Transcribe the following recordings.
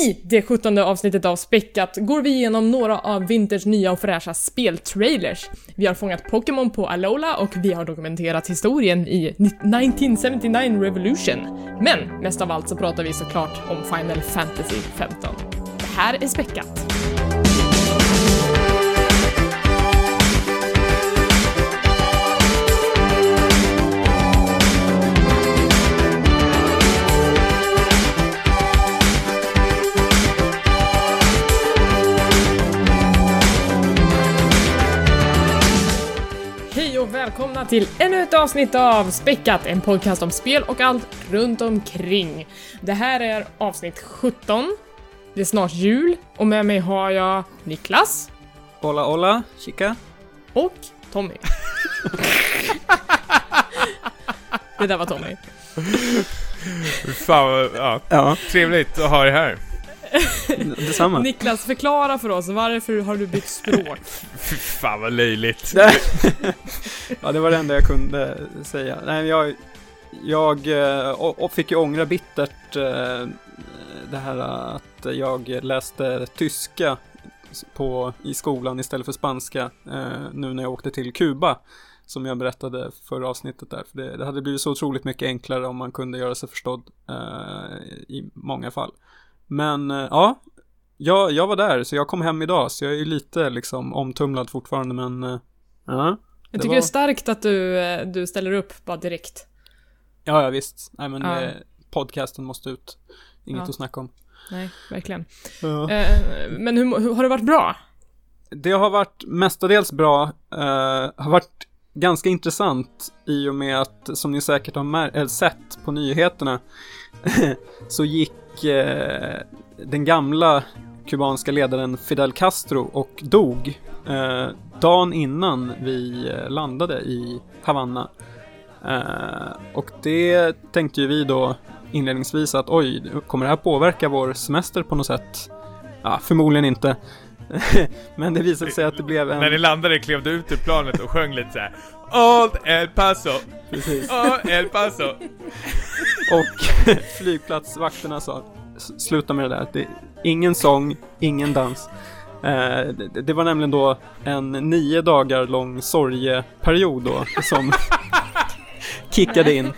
I det 17 avsnittet av Späckat går vi igenom några av Vinters nya och fräscha speltrailers. Vi har fångat Pokémon på Alola och vi har dokumenterat historien i 1979 Revolution. Men mest av allt så pratar vi såklart om Final Fantasy 15. Det här är Späckat. Välkomna till ännu ett avsnitt av Späckat, en podcast om spel och allt runt omkring. Det här är avsnitt 17. Det är snart jul och med mig har jag Niklas Hola, hola, chica. och Tommy. Det där var Tommy. Fan ja, Ja, trevligt att ha dig här. detsamma. Niklas, förklara för oss, varför har du bytt språk? Fy fan vad löjligt. ja, det var det enda jag kunde säga. Nej, jag, jag eh, fick ju ångra bittert eh, det här att jag läste tyska på, i skolan istället för spanska eh, nu när jag åkte till Kuba. Som jag berättade förra avsnittet där. För det, det hade blivit så otroligt mycket enklare om man kunde göra sig förstådd eh, i många fall. Men eh, ja, jag, jag var där så jag kom hem idag så jag är lite liksom omtumlad fortfarande men eh, ja. Jag Det tycker var- det är starkt att du, eh, du ställer upp bara direkt. Ja, ja visst. Nej men Ja. eh, podcasten måste ut. Inget Ja. att snacka om. Nej, verkligen. Ja. Eh, men hur, hur, har det varit bra? Det har varit mestadels bra, eh, har varit ganska intressant i och med att, som ni säkert har sett på nyheterna, så gick eh, den gamla kubanska ledaren Fidel Castro och dog eh, dagen innan vi eh, landade i Havanna. Eh, och det tänkte ju vi då inledningsvis att oj, kommer det här påverka vår semester på något sätt? Ja, förmodligen inte. Men det visade sig att det blev en... När ni landade klev du ut ur planet och sjöng lite såhär Old El Paso, Precis. Old El Paso. Och flygplatsvakterna sa sluta med det där. Det, ingen sång, ingen dans. Eh, det, det var nämligen då en nio dagar lång sorgeperiod då som kickade in.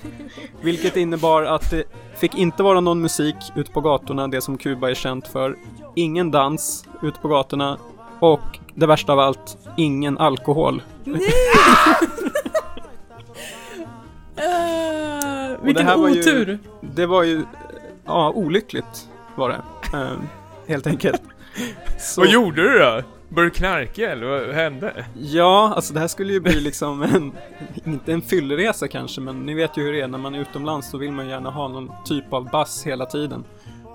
Vilket innebar att det fick inte vara någon musik ute på gatorna, det som Kuba är känt för. Ingen dans ute på gatorna. Och det värsta av allt, ingen alkohol. Nej! vilken det här var ju- otur! Det var ju, ja, olyckligt var det. Eh, helt enkelt. Så- Vad gjorde du då? Började du knarka eller vad hände? Ja, alltså det här skulle ju bli liksom en, inte en fylleresa kanske, men ni vet ju hur det är när man är utomlands så vill man gärna ha någon typ av bass hela tiden.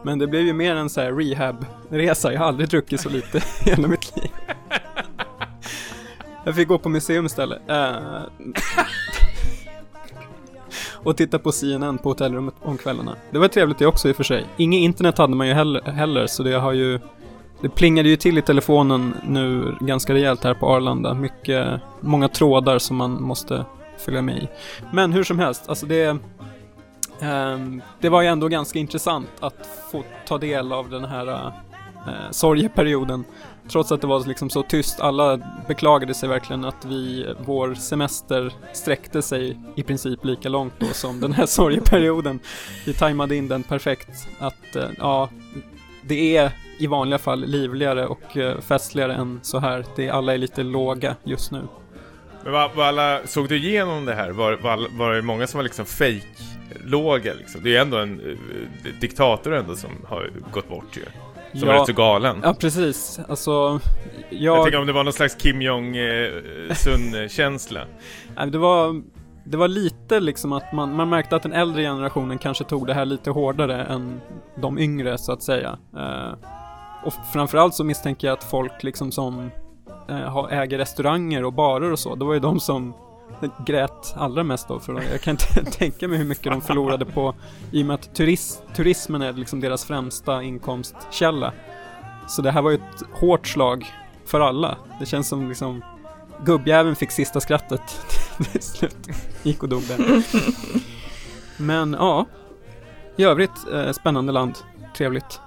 Men det blev ju mer en så här rehab-resa, jag har aldrig druckit så lite i hela mitt liv. Jag fick gå på museum istället. Eh, och titta på CNN på hotellrummet om kvällarna. Det var trevligt det också i och för sig. Inget internet hade man ju heller, heller så det har ju det plingade ju till i telefonen nu ganska rejält här på Arlanda. Mycket, många trådar som man måste följa med i. Men hur som helst, alltså det... Ehm, det var ju ändå ganska intressant att få ta del av den här uh, sorgeperioden. Trots att det var liksom så tyst. Alla beklagade sig verkligen att vi, vår semester sträckte sig i princip lika långt då som den här sorgeperioden. Vi tajmade in den perfekt. Att, eh, ja, det är i vanliga fall livligare och eh, festligare än så här. Det, alla är lite låga just nu. Men var, var alla, såg du igenom det här? Var, var, var det många som var liksom fake låga liksom? Det är ju ändå en eh, diktator ändå som har gått bort ju. Som är Ja, rätt så galen. ja, precis. Alltså, Jag jag... tänker om det var någon slags Kim Jong-Sun-känsla. Nej, det var... Det var lite liksom att man, man märkte att den äldre generationen kanske tog det här lite hårdare än de yngre så att säga. Eh, och framförallt så misstänker jag att folk liksom som eh, äger restauranger och barer och så, det var ju de som grät allra mest då. För jag kan inte tänka mig hur mycket de förlorade på, i och med att turis, turismen är liksom deras främsta inkomstkälla. Så det här var ju ett hårt slag för alla. Det känns som liksom gubbjäveln fick sista skrattet till slut. Gick och dog där. Men ja, i övrigt eh, spännande land. Trevligt.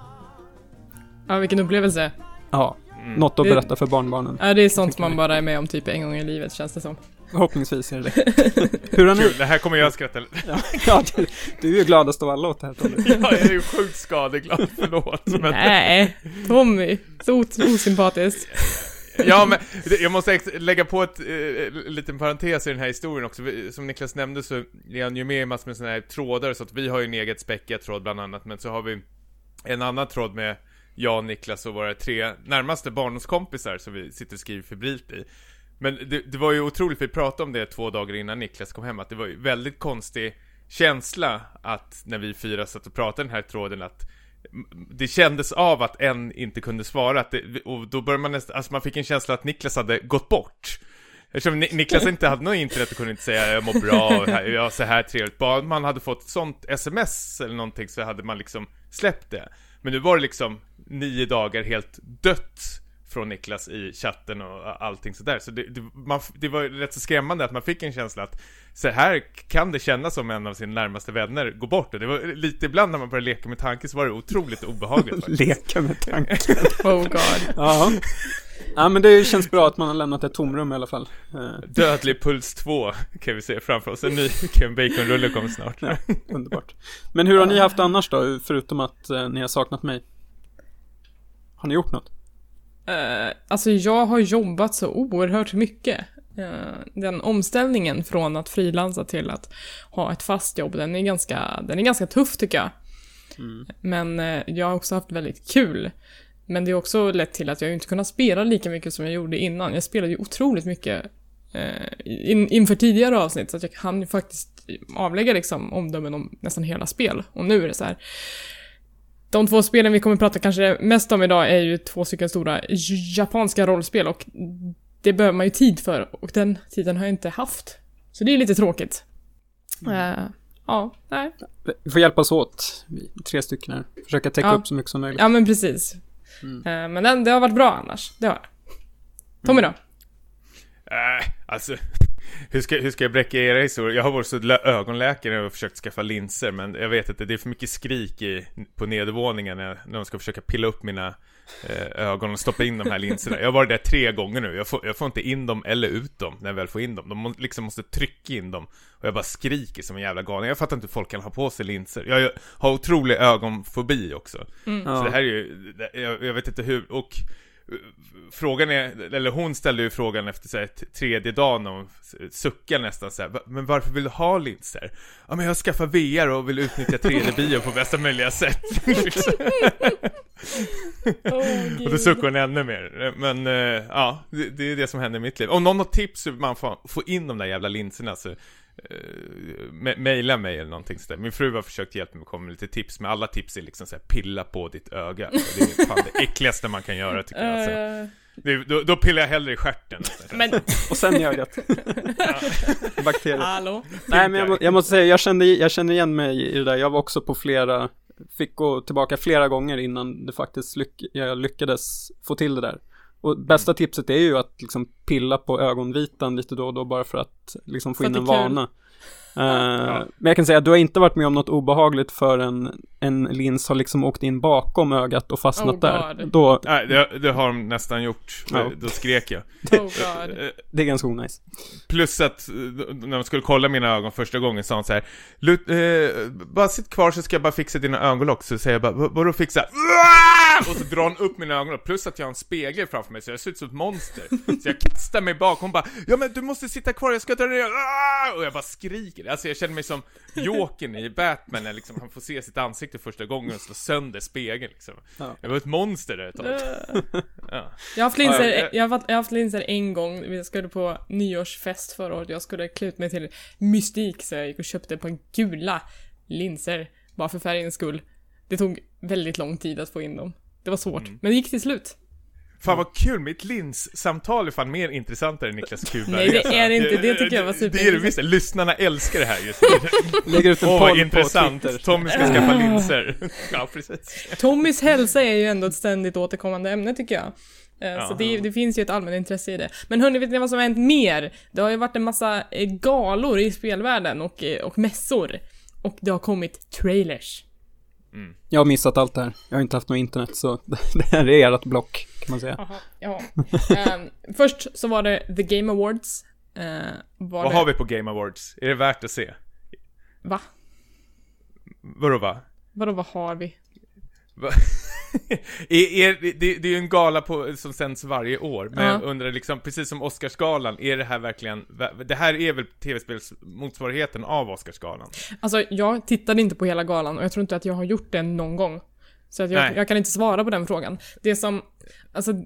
Ja, vilken upplevelse. Ja, Mm. något att Det- berätta för barnbarnen. Ja, det är sånt man bara är med om typ en gång i livet, känns det som. Förhoppningsvis är det det. Hur har ni... Kul, det här kommer jag skratta Ja, ja, du, du är ju gladast av alla åt det här Tommy. Ja, jag är ju sjukt skadeglad, förlåt. Men, Nej, Tommy. Så ot- osympatiskt. ja, men jag måste lägga på ett eh, liten parentes i den här historien också. Som Niklas nämnde så är han ju med i massor med sådana här trådar, så att vi har ju en eget späckat tråd bland annat, men så har vi en annan tråd med jag, Niklas och våra tre närmaste barndomskompisar som vi sitter och skriver febrilt i. Men det, det var ju otroligt, vi pratade om det två dagar innan Niklas kom hem, att det var ju väldigt konstig känsla att när vi fyra satt och pratade den här tråden att det kändes av att en inte kunde svara, att det, och då började man nästan, alltså man fick en känsla att Niklas hade gått bort. Eftersom Ni- Niklas inte hade något internet och kunde inte säga jag mår bra, och jag har så här trevligt. Bara man hade fått ett sånt sms eller någonting så hade man liksom släppt det. Men nu var det liksom nio dagar helt dött från Niklas i chatten och allting sådär. Så det, det, man, det var rätt så skrämmande att man fick en känsla att så här kan det kännas som en av sina närmaste vänner går bort. Och det var lite ibland när man började leka med tanken så var det otroligt obehagligt. Leka med tanken. Oh god. Ja. ja, men det känns bra att man har lämnat ett tomrum i alla fall. Eh, Dödlig puls 2 kan vi se framför oss. En ny Kevin Bacon-rulle kommer snart. Ja, underbart. Men hur har ni haft annars då, förutom att eh, ni har saknat mig? Har ni gjort något? Uh, alltså jag har jobbat så oerhört mycket. Eh, den omställningen från att frilansa till att ha ett fast jobb, den är ganska, den är ganska tuff tycker jag. Men eh, jag har också haft väldigt kul. Men det har också lett till att jag inte kunnat spela lika mycket som jag gjorde innan. Jag spelade ju otroligt mycket eh, in, inför tidigare avsnitt, så att jag kan ju faktiskt avlägga liksom omdömen om nästan hela spel. Och nu är det så här. De två spelen vi kommer prata kanske mest om idag är ju två stycken stora japanska rollspel och det behöver man ju tid för och den tiden har jag inte haft. Så det är lite tråkigt. Eh, ja, nej. Vi får hjälpas åt, vi tre stycken här. Försöka täcka Ja. upp så mycket som möjligt. Ja men precis. Eh, men den, det har varit bra annars, det har det. Tommy då? Äh, alltså, hur ska, hur ska jag bräcka era historier? Jag har varit så lä- ögonläkare och försökt skaffa linser, men jag vet inte, det är för mycket skrik i, på nedervåningen när, när de ska försöka pilla upp mina eh, ögon och stoppa in de här linserna. Jag har varit där tre gånger nu, jag får, jag får inte in dem eller ut dem när jag väl får in dem. De må, liksom måste trycka in dem och jag bara skriker som en jävla galning. Jag fattar inte hur folk kan ha på sig linser. Jag har otrolig ögonfobi också. Så Ja. det här är ju, jag, jag vet inte hur, och Frågan är, eller hon ställde ju frågan efter så här, tredje dagen och suckar nästan så här, "Va- Men varför vill du ha linser? Ja men jag skaffar VR och vill utnyttja 3D-bio på bästa möjliga sätt Liksom. Och då suckar hon ännu mer Men eh, ja, det, det är det som händer i mitt liv Om någon har tips hur man får få in de där jävla linserna så eh, me- Maila mig eller någonting sådär Min fru har försökt hjälpa mig att komma med lite tips Men alla tips är liksom såhär, pilla på ditt öga Och Det är fan det äckligaste man kan göra tycker jag alltså. Eh, det, då, då pillar jag hellre i stjärten men, Och sen i ögat. Bakterier. hallå? Nej, men jag, jag måste säga, jag kände, jag känner igen mig i det där. Jag var också på flera, fick gå tillbaka flera gånger innan det faktiskt lyck, jag lyckades få till det där. Och bästa tipset är ju att liksom pilla på ögonvitan lite då och då bara för att liksom få För in en det Eh, Men jag kan säga att du har inte varit med om något obehagligt förrän en lins har liksom åkt in bakom ögat och fastnat Oh där. Då, Nej, det, det har de nästan gjort. Ja. Då skrek jag. Oh god. Eh, det är ganska onajs. Plus att eh, när de skulle kolla mina ögon första gången sa hon så här "Lut- eh, Bara sitt kvar så ska jag bara fixa dina ögonlock Så säger jag bara, "Vad- vadå fixa? Och så drar hon upp mina ögonlock Plus att jag har en spegel framför mig så jag ser ut som ett monster Så jag kastar mig bak, hon bara Ja men du måste sitta kvar, jag ska dra ner Ah!" Och jag bara skriker Alltså jag känner mig som Jokern i Batman när liksom han får se sitt ansikte första gången och slå sönder spegeln liksom Ja. Jag var ett monster där ett tag ja. Jag har haft linser, Ja, ja. jag jag har haft linser en gång. Vi skulle på nyårsfest förra året. Jag skulle klä ut mig till mystik så jag gick och köpte ett par gula linser. Bara för färgens skull. Det tog väldigt lång tid att få in dem. Det var svårt, Mm. men det gick till slut. Fan vad kul, mitt linssamtal är fan mer intressantare än Niklas Kuberg Nej, det är det inte. Det tycker jag var Det är det superintressant. visst, lyssnarna älskar det här just nu. Lägger ut en poll på intressant, Twitter. Tommy ska skaffa linser. Ja, precis. Tommys hälsa är ju ändå ett ständigt återkommande ämne tycker jag. Eh, Så det, det finns ju ett allmänt intresse i det. Men hörni, vet ni vad som har hänt mer? Det har ju varit en massa eh, galor i spelvärlden och, eh, och mässor. Och det har kommit trailers. Mm. Jag har missat allt det här. Jag har inte haft något internet, så det här är ert block, kan man säga. Jaha, ja. Ehm, först så var det The Game Awards. Uh, Vad det... har vi på Game Awards? Är det värt att se? Va? Vadå va? Vadå, vad har vi? Är, är, det, det är ju en gala på, som sänds varje år, men Ja. jag undrar liksom, precis som Oscarsgalan, är det här verkligen, det här är väl tv-spelsmotsvarigheten av Oscarsgalan? Alltså, jag tittade inte på hela galan och jag tror inte att jag har gjort det någon gång. Så att jag, jag kan inte svara på den frågan. Det som, alltså, mm,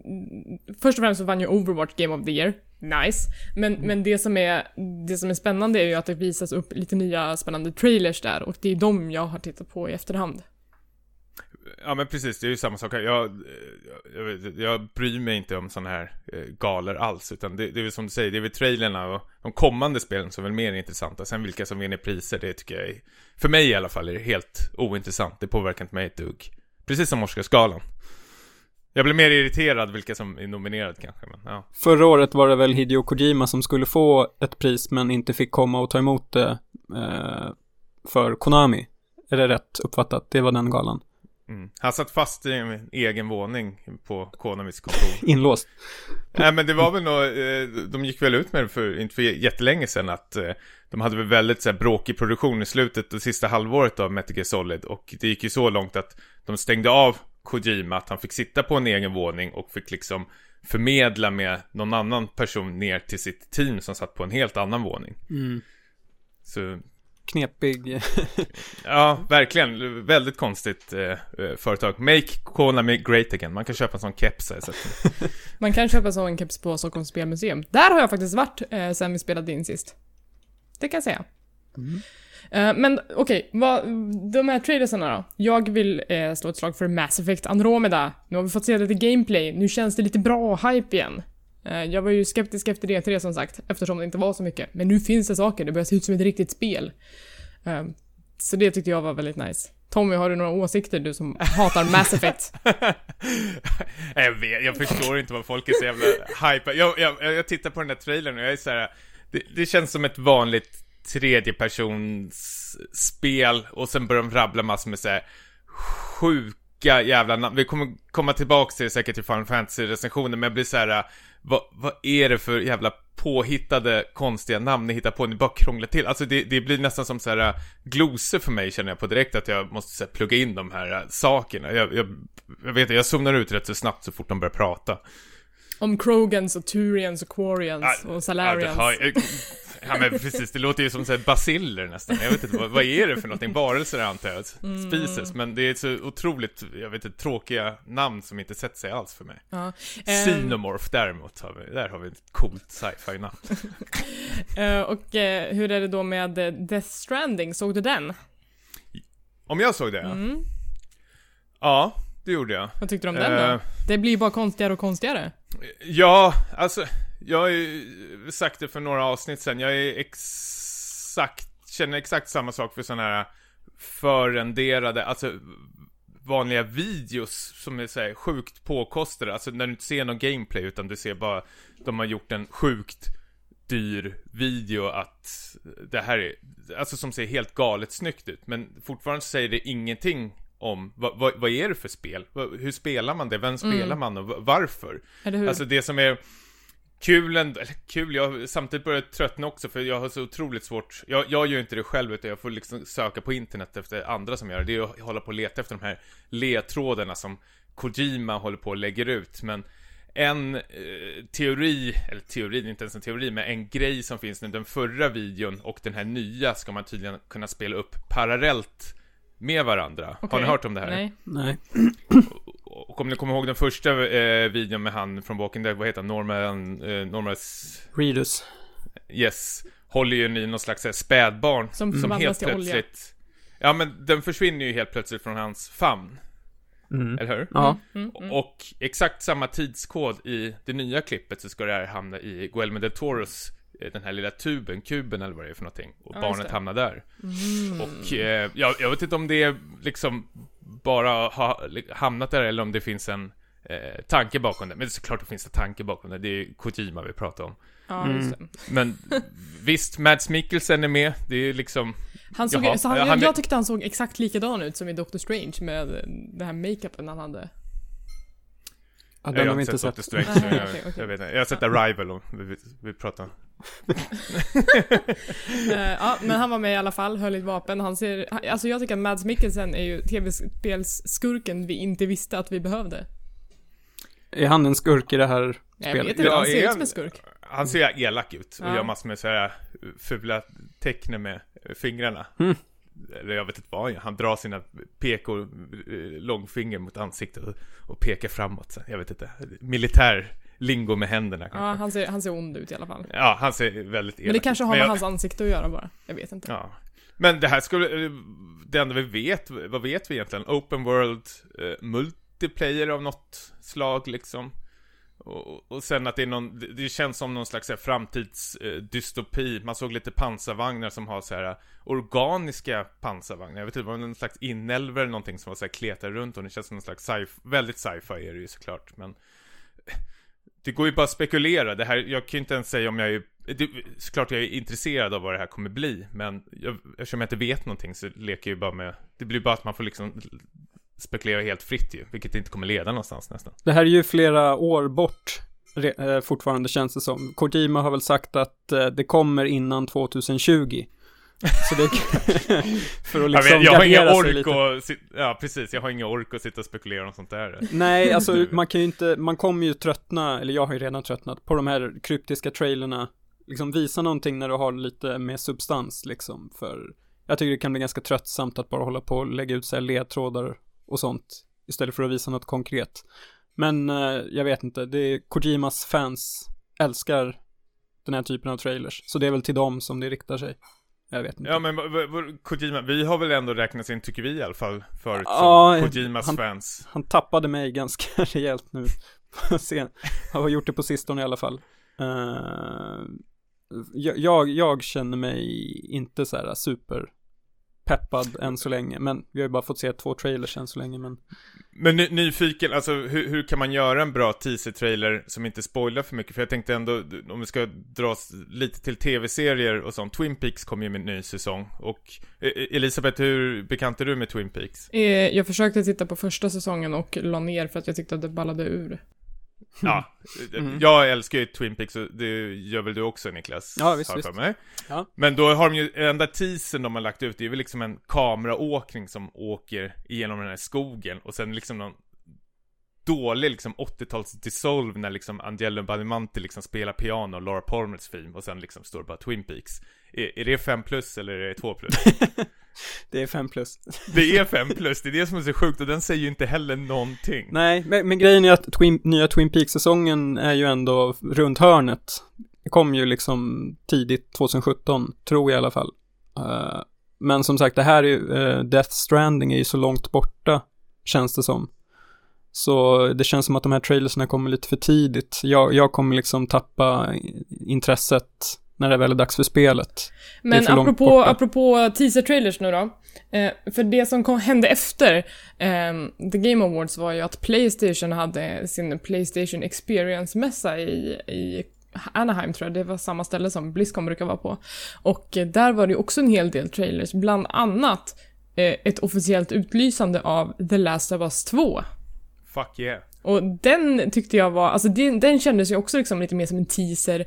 först och främst så vann ju Overwatch Game of the Year. Nice. Men, men det, som är, det som är spännande är ju att det visas upp lite nya spännande trailers där och det är de jag har tittat på i efterhand. Ja men precis, det är ju samma sak här. Jag, eh, jag, jag bryr mig inte om sådana här eh, galor alls, utan det, det är väl som du säger, det är väl trailerna och de kommande spelen som är väl mer intressanta. Sen vilka som vinner priser, det tycker jag är, för mig i alla fall, är det helt ointressant. Det påverkar inte mig ett dugg. Precis som Oscarsgalan. Jag blir mer irriterad vilka som är nominerade kanske, men ja. Förra året var det väl Hideo Kojima som skulle få ett pris, men inte fick komma och ta emot det eh, för Konami. Är det rätt uppfattat? Det var den galan. Mm. Han satt fast i en egen våning på Konamis kontor. Inlåst. Nej men det var väl nog, eh, de gick väl ut med det för, inte för jättelänge sedan att eh, de hade väl väldigt så här, bråkig produktion i slutet och sista halvåret av Metal Gear Solid och det gick ju så långt att de stängde av Kojima, att han fick sitta på en egen våning och fick liksom förmedla med någon annan person ner till sitt team som satt på en helt annan våning. Mm. Så Knepig. ja, verkligen, väldigt konstigt eh, eh, företag. Make Konami great again, man kan köpa en sån keps så att, Man kan köpa så en keps på Stockholms spelmuseum. Där har jag faktiskt varit eh, sen vi spelade in sist. Det kan jag säga. Eh, men okej, vad, de här trailersarna då? Jag vill eh, slå ett slag för Mass Effect Andromeda. Nu har vi fått se lite gameplay, nu känns det lite bra och hype igen. Eh, jag var ju skeptisk efter D3 som sagt, eftersom det inte var så mycket. Men nu finns det saker, det börjar se ut som ett riktigt spel. Eh, så det tyckte jag var väldigt nice. Tommy, har du några åsikter, du som hatar Mass Effect? jag vet, jag förstår inte vad folk är så jävla hype. Jag, jag, jag tittar på den där trailern och jag är så här. Det, det känns som ett vanligt tredjepersons spel och sen börjar de rabbla massor med så här sjuka jävla namn. Vi kommer komma tillbaka till det säkert i Final Fantasy-recensionen, men jag blir så här. Vad, vad är det för jävla påhittade konstiga namn ni hittar på? Ni bara krånglar till. Alltså det, det blir nästan som så här glosor för mig känner jag på direkt att jag måste så här, plugga in de här äh, sakerna. Jag, jag, jag vet inte, jag zonar ut rätt så snabbt så fort de börjar prata. Om Krogans och Turians och Quarians och Salarians. Har- ja men precis, det låter ju som så basiller nästan. Jag vet inte, vad, vad är det för någonting? Varelser antar jag, species. Men det är så otroligt, jag vet inte, tråkiga namn som inte sätter sig alls för mig. Ja. Ehm, Xenomorph däremot, har vi, där har vi ett coolt sci-fi namn. eh, och eh, hur är det då med eh, Death Stranding? Såg du den? Om jag såg det? Mm. Ja, det gjorde jag. Vad tyckte du om den Eh, då? Det blir ju bara konstigare och konstigare. Ja, alltså, jag har ju sagt det för några avsnitt sen, jag är exakt, känner exakt samma sak för sådana här förrenderade, alltså vanliga videos som är såhär sjukt påkostade, alltså när du inte ser någon gameplay utan du ser bara, de har gjort en sjukt dyr video att det här är, alltså som ser helt galet snyggt ut, men fortfarande säger det ingenting om vad, vad, vad är det för spel? Hur spelar man det? Vem spelar man och varför? Alltså det som är kul, ändå, eller kul, jag har samtidigt börjat tröttna också för jag har så otroligt svårt, jag, jag gör inte det själv utan jag får liksom söka på internet efter andra som gör det, det är att hålla på och leta efter de här ledtrådarna som Kojima håller på och lägger ut, men en eh, teori, eller teori, det är inte ens en teori, men en grej som finns nu, den förra videon och den här nya ska man tydligen kunna spela upp parallellt med varandra. Har Okej. ni hört om det här? Nej. Nej. Och om ni kommer ihåg den första eh, videon med han från Walking Dead, vad heter han? Norman, eh, Norman, S- Redus. yes, håller ju i någon slags här, spädbarn. Som som förvandlas helt till olja. plötsligt, ja men den försvinner ju helt plötsligt från hans famn, Mm. eller hur? Ja. Mm, mm. Och exakt samma tidskod i det nya klippet så ska det här hamna i Guillermo del Toros eh, den här lilla tuben, kuben eller vad det är för någonting. Och Ja, barnet det. Mm. hamnar där. Och eh, jag, jag vet inte om det liksom bara har hamnat där eller om det finns en, eh, tanke bakom det. Men såklart det finns det tanke bakom det. Det är Kojima vi pratar om. Ja, just det. Men visst, Mads Mikkelsen är med. Det är ju liksom... Han såg, Jaha, så han, han är- jag tyckte han såg exakt likadan ut som i Doctor Strange med den här makeupen han hade. Ja, jag den har har inte sett sett. Doctor Strange, jag, okej, okej. jag vet inte. Jag har sett Arrival och vi, vi, vi pratar. Eh, ja, men han var med i alla fall, höll i ett vapen. Han ser, alltså jag tycker att Mads Mikkelsen är ju tv-spelsskurken vi inte visste att vi behövde. Är han en skurk i det här Jag spelet? vet inte, Ja, han ser är ut som en skurk. Han ser elak ut och Ja. gör massor med så här fula tecken med fingrarna. Mm. Eller jag vet inte vad han gör. Han drar sina pek och eh, långfinger mot ansiktet och, och pekar framåt. Så jag vet inte. Militär lingo med händerna kanske. Ja, Ja, han ser, han ser ond ut i alla fall. han ser väldigt elak Men det kanske ut. har med jag, hans ansikte att göra bara. Jag vet inte. Ja. Men det här skulle, eh, det enda vi vet, vad vet vi egentligen? Open World eh, multiplayer av något slag liksom. Och, och sen att det är någon, det- känns som någon slags här framtidsdystopi. Man såg lite pansarvagnar som har så här organiska pansarvagnar. Jag vet inte, det var någon slags inälvor eller någonting som var så här kletar runt och det känns som någon slags sci väldigt sci-fi är det ju såklart. Men det går ju bara att spekulera. Det här, jag kan ju inte ens säga om jag är det, såklart jag är intresserad av vad det här kommer bli, men jag, eftersom jag inte vet någonting så leker jag ju bara med, det blir bara att man får liksom spekulera helt fritt ju, vilket inte kommer leda någonstans nästan. Det här är ju flera år bort re- eh, fortfarande känns det som. Kojima har väl sagt att eh, det kommer innan 2020. Så det för att liksom jag, vet, jag har sig ork och, sit- ja precis, jag har ingen ork att sitta och spekulera om sånt där. Nej, alltså man kan ju inte, man kommer ju tröttna, eller jag har ju redan tröttnat på de här kryptiska trailerna. Liksom visa någonting när du har lite mer substans liksom. För jag tycker det kan bli ganska tröttsamt att bara hålla på och lägga ut så här ledtrådar och sånt. Istället för att visa något konkret. Men eh, jag vet inte, det är Kojimas fans älskar den här typen av trailers. Så det är väl till dem som det riktar sig. Jag vet inte. Ja men Kojima, vi har väl ändå räknats in, tycker vi i alla fall, förut Ja, som Kojimas han- fans. Han tappade mig ganska rejält nu. Han har gjort det på sistone i alla fall. Jag, jag, jag känner mig inte så här super peppad än så länge, men vi har ju bara fått se två trailers än så länge, men Men ny, nyfiken, alltså hur, hur kan man göra en bra teaser-trailer som inte spoilar för mycket? För jag tänkte ändå, om vi ska dras lite till tv-serier och sånt, Twin Peaks kommer ju med en ny säsong. Och eh, Elisabeth, hur bekant är du med Twin Peaks? Eh, Jag försökte titta på första säsongen och la ner för att jag tyckte att det ballade ur. Ja, Mm. jag älskar ju Twin Peaks och det gör väl du också Niklas? Ja, visst, visst. Mig. Ja. Men då har de ju, enda teasern de har lagt ut, det är väl liksom en kameraåkning som åker igenom den här skogen och sen liksom någon dålig liksom 80-tals dissolve när liksom Angelo Badamanti liksom spelar piano och Laura Palmers theme och sen liksom står det bara Twin Peaks. Är, är det 5 plus eller är det 2 plus? det är fem plus. det är 5 plus, det är det som är så sjukt och den säger ju inte heller någonting. Nej, men, men grejen är att Twin, nya Twin Peaks-säsongen är ju ändå runt hörnet. Det kom ju liksom tidigt 2017, tror jag i alla fall. Eh, men som sagt, det här är ju, eh, Death Stranding är ju så långt borta, känns det som. Så det känns som att de här trailersna kommer lite för tidigt. Jag, jag kommer liksom tappa intresset när det väl är dags för spelet. Men apropå, apropå teaser-trailers nu då. Eh, för det som kom, hände efter eh, The Game Awards var ju att Playstation hade sin Playstation Experience-mässa i, i Anaheim tror jag, det var samma ställe som Blizzcon brukar vara på. Och eh, där var det också en hel del trailers, bland annat eh, ett officiellt utlysande av The Last of Us 2. Fuck yeah. Och den tyckte jag var, alltså den, den kändes ju också liksom lite mer som en teaser.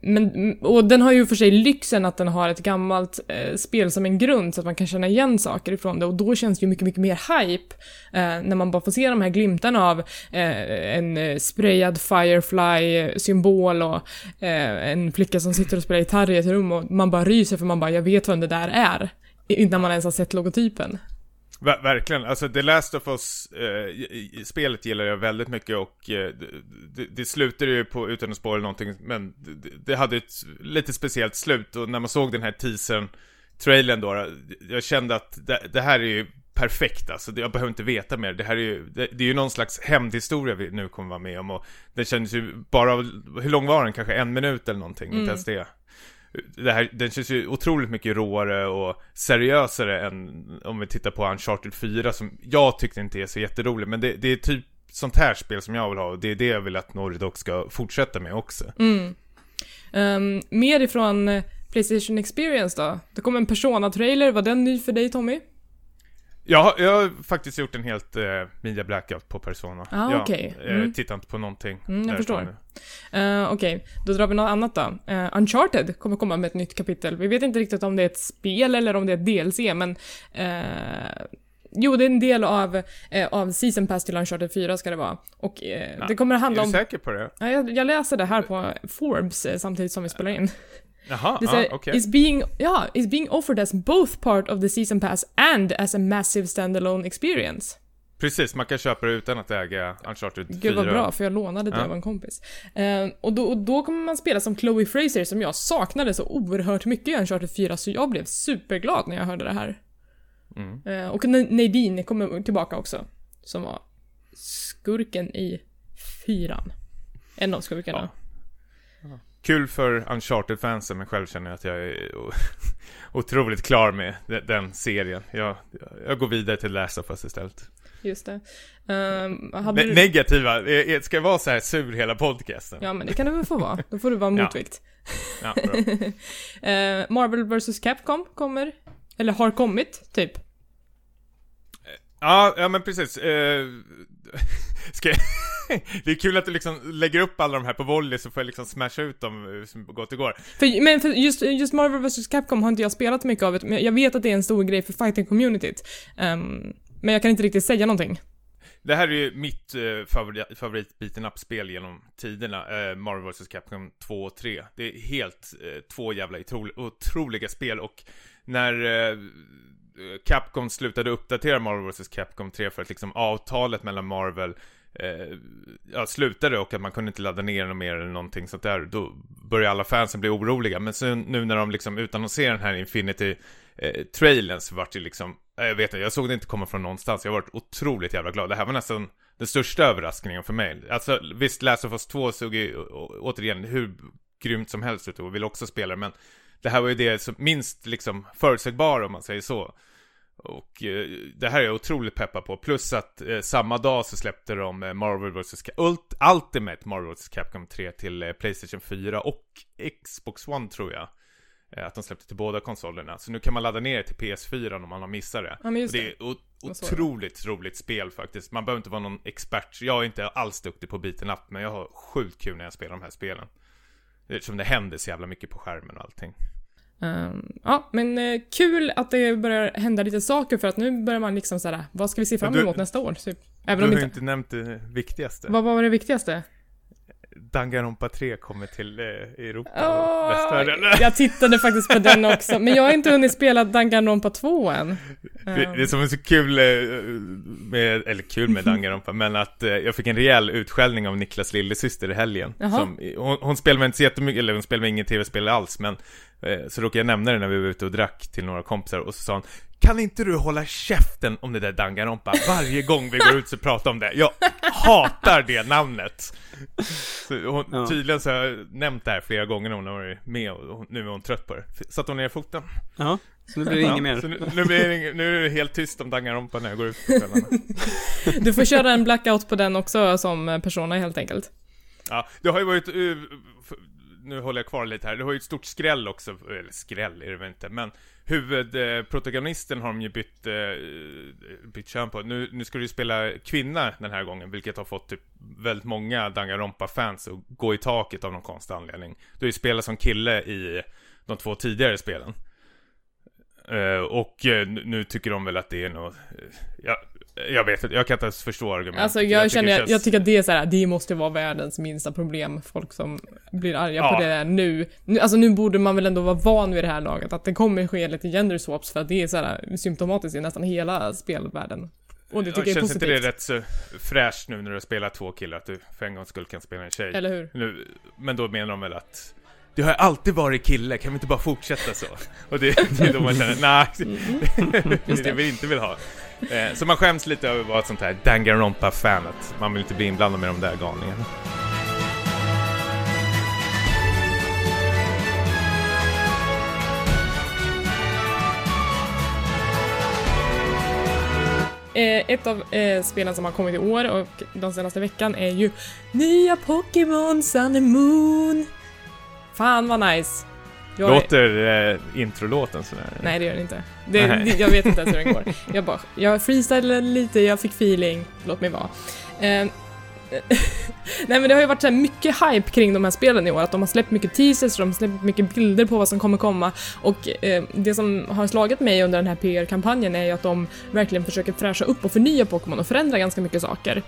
Men, och den har ju för sig lyxen att den har ett gammalt eh, spel som en grund så att man kan känna igen saker ifrån det och då känns det ju mycket, mycket mer hype eh, när man bara får se de här glimtarna av eh, en eh, sprayad Firefly-symbol eh, och eh, en flicka som sitter och spelar gitarr i ett rum och man bara ryser för man bara, jag vet vem det där är. Innan man ens har sett logotypen. Ver verkligen, alltså The Last of Us, eh, gillar jag väldigt mycket och eh, det, det, slutade ju på, utan att spoila någonting, men det, det hade ett lite speciellt slut och när man såg den här teasern, trailern då, jag kände att det, det här är ju perfekt alltså, jag behöver inte veta mer, det här är ju, det, det är ju någon slags hämndhistoria vi nu kommer vara med om och den kändes ju bara, hur lång var den? Kanske en minut eller någonting, inte ens det. Det här, den känns ju otroligt mycket råare och seriösare än om vi tittar på Uncharted 4 som jag tyckte inte är så jätterolig. Men det, det är typ sånt här spel som jag vill ha och det är det jag vill att Naughty Dog ska fortsätta med också. Mm. Um, mer ifrån Playstation Experience då? Det kom en Persona-trailer, var den ny för dig Tommy? Jag har, jag har faktiskt gjort en helt uh, media blackout på Persona. Ah, jag okej. eh, Mm. tittar inte på någonting. Mm, jag förstår. Uh, Okej, då drar vi något annat då. Uh, Uncharted kommer komma med ett nytt kapitel. Vi vet inte riktigt om det är ett spel eller om det är ett DLC, men... eh, jo, det är en del av, eh, av Season Pass till Uncharted 4 ska det vara. Och eh, det kommer att handla Är du om... säker på det? Ja, jag, jag läser det här på Forbes eh, samtidigt som vi spelar in. Jaha, Det ah, säger, okej. is being, ja, is being offered as both part of the season pass and as a massive standalone experience. Precis, man kan köpa det utan att äga Uncharted 4. Gud vad bra, för jag lånade det Ja. av en kompis. Eh, och, då, och då kommer man spela som Chloe Fraser som jag saknade så oerhört mycket i Uncharted 4, så jag blev superglad när jag hörde det här. Mm. Eh, och Nadine kommer tillbaka också, som var skurken i fyran. En av skurkarna. Kul för Uncharted-fansen, men själv känner jag att jag är otroligt klar med de- den serien. Jag, jag går vidare till Last of Us istället. Just det. Um, Ne- du... negativa, eh, eh, ska jag vara så här sur hela podcasten? Ja, men det kan det väl få vara. Då får du vara en Ja. motvikt. Ja, bra. Eh, Marvel vs Capcom kommer. Eller har kommit, typ. Ja, ja men precis. Eh, ska jag... det är kul att du liksom lägger upp alla de här på volley så får jag liksom smasha ut dem eh, som gott det går. För, men för just, just Marvel vs Capcom har inte jag spelat mycket av, men jag vet att det är en stor grej för fighting-communityt. Ehm, men jag kan inte riktigt säga någonting. Det här är ju mitt eh, favorit, favorit beaten up-spel genom tiderna, eh, Marvel vs Capcom 2 och 3. Det är helt eh, två jävla otro, otroliga spel och när eh, Capcom slutade uppdatera Marvel vs Capcom 3 för att liksom avtalet mellan Marvel eh, ja, slutade och att man kunde inte ladda ner något mer eller någonting sånt där, då började alla fansen bli oroliga. Men sen nu när de liksom utannonserar den här Infinity eh, så vart det liksom, eh, jag vet inte, jag såg det inte komma från någonstans. Jag varit otroligt jävla glad. Det här var nästan den största överraskningen för mig. Alltså visst, Last of Us 2 såg ju återigen hur grymt som helst ut och vill också spela det, men det här var ju det som minst liksom förutsägbara om man säger så. Och eh, det här är jag otroligt peppad på. Plus att eh, samma dag så släppte de eh, Marvel vs. Ult- Ultimate Marvel vs. Capcom 3 till eh, Playstation 4 och Xbox One tror jag. Eh, att de släppte till båda konsolerna. Så nu kan man ladda ner det till PS4 om man har missat det. Ja, det. det är otroligt roligt spel faktiskt. Man behöver inte vara någon expert. Jag är inte alls duktig på beaten up, men jag har sjukt kul när jag spelar de här spelen. Eftersom det händer så jävla mycket på skärmen och allting. Ehm, ja, men eh, kul att det börjar hända lite saker för att nu börjar man liksom såhär, vad ska vi se fram Men du- emot nästa år? Typ. Du Även har om ju inte... inte nämnt det viktigaste. Vad var det viktigaste? Danganronpa 3 kommer till eh, Europa Åh, och västvärlden. jag tittade faktiskt på den också, men jag har inte hunnit spela Danganronpa 2 än. Det, det är som är så kul eh, med, eller kul med Danganronpa, men att eh, jag fick en rejäl utskällning av Niklas lillasyster i helgen. Som, hon, hon spelar inte så jättemycket, eller hon spelar med ingen tv-spel alls, men eh, så råkade jag nämna det när vi var ute och drack till några kompisar och så sa hon Kan inte du hålla käften om det där Danganronpa? Varje gång vi går ut så pratar om det. Jag hatar det namnet. Så hon, Ja. Tydligen så har jag nämnt det här flera gånger när hon har varit med och nu är hon trött på det. Satt hon ner foten? Ja, så nu blir det Ja, inget Så mer. nu, nu, blir det, ing- nu är det helt tyst om Danganronpa när jag går ut på kvällarna. Du får köra en blackout på den också som eh, persona helt enkelt. Ja, det har ju varit, f- nu håller jag kvar lite här, det har ju ett stort skräll också, eller skräll är det väl inte, men huvudprotagonisten har de ju bytt, uh, bytt kön på. Nu, nu ska du ju spela kvinna den här gången, vilket har fått typ väldigt många Danganronpa-fans att gå i taket av någon konstig anledning. Du har ju spelat som kille i de två tidigare spelen. Eh, och eh, nu- nu tycker de väl att det är något, uh, eh, ja, jag vet inte, jag kan inte ens förstå argumentet. Alltså jag, tycker känner, jag, känns- jag tycker att det är så här, det måste vara världens minsta problem, folk som blir arga Ja. på det nu. nu. Alltså nu borde man väl ändå vara van vid det här laget, att det kommer ske lite gender swaps för att det är så här symptomatiskt i nästan hela spelvärlden. Och det tycker jag är känns positivt. inte det rätt så fräscht nu när du spelar två killar, att du för en gångs skull kan spela en tjej? Eller hur? Nu, men då menar de väl att det har alltid varit kille, kan vi inte bara fortsätta så? Och det, det är då man känner, nej, det är Mm. Det det. vi inte vill ha. Eh, så man skäms lite över att vara ett sånt här Danganronpa-fan, att man vill inte bli inblandad med de där galningarna. eh, ett av eh, spelen som har kommit i år och de senaste veckan är ju nya Pokémon Sun and Moon. Fan vad nice. Jag är- Låter eh, introlåten sådär? Nej det gör den inte. Det, jag vet inte ens hur den går. Jag bara, jag freestylade lite, jag fick feeling, låt mig vara. Eh, Nej men det har ju varit så här mycket hype kring de här spelen i år, att de har släppt mycket teasers, de har släppt mycket bilder på vad som kommer komma och eh, det som har slagit mig under den här PR-kampanjen är ju att de verkligen försöker fräscha upp och förnya Pokémon och förändra ganska mycket saker.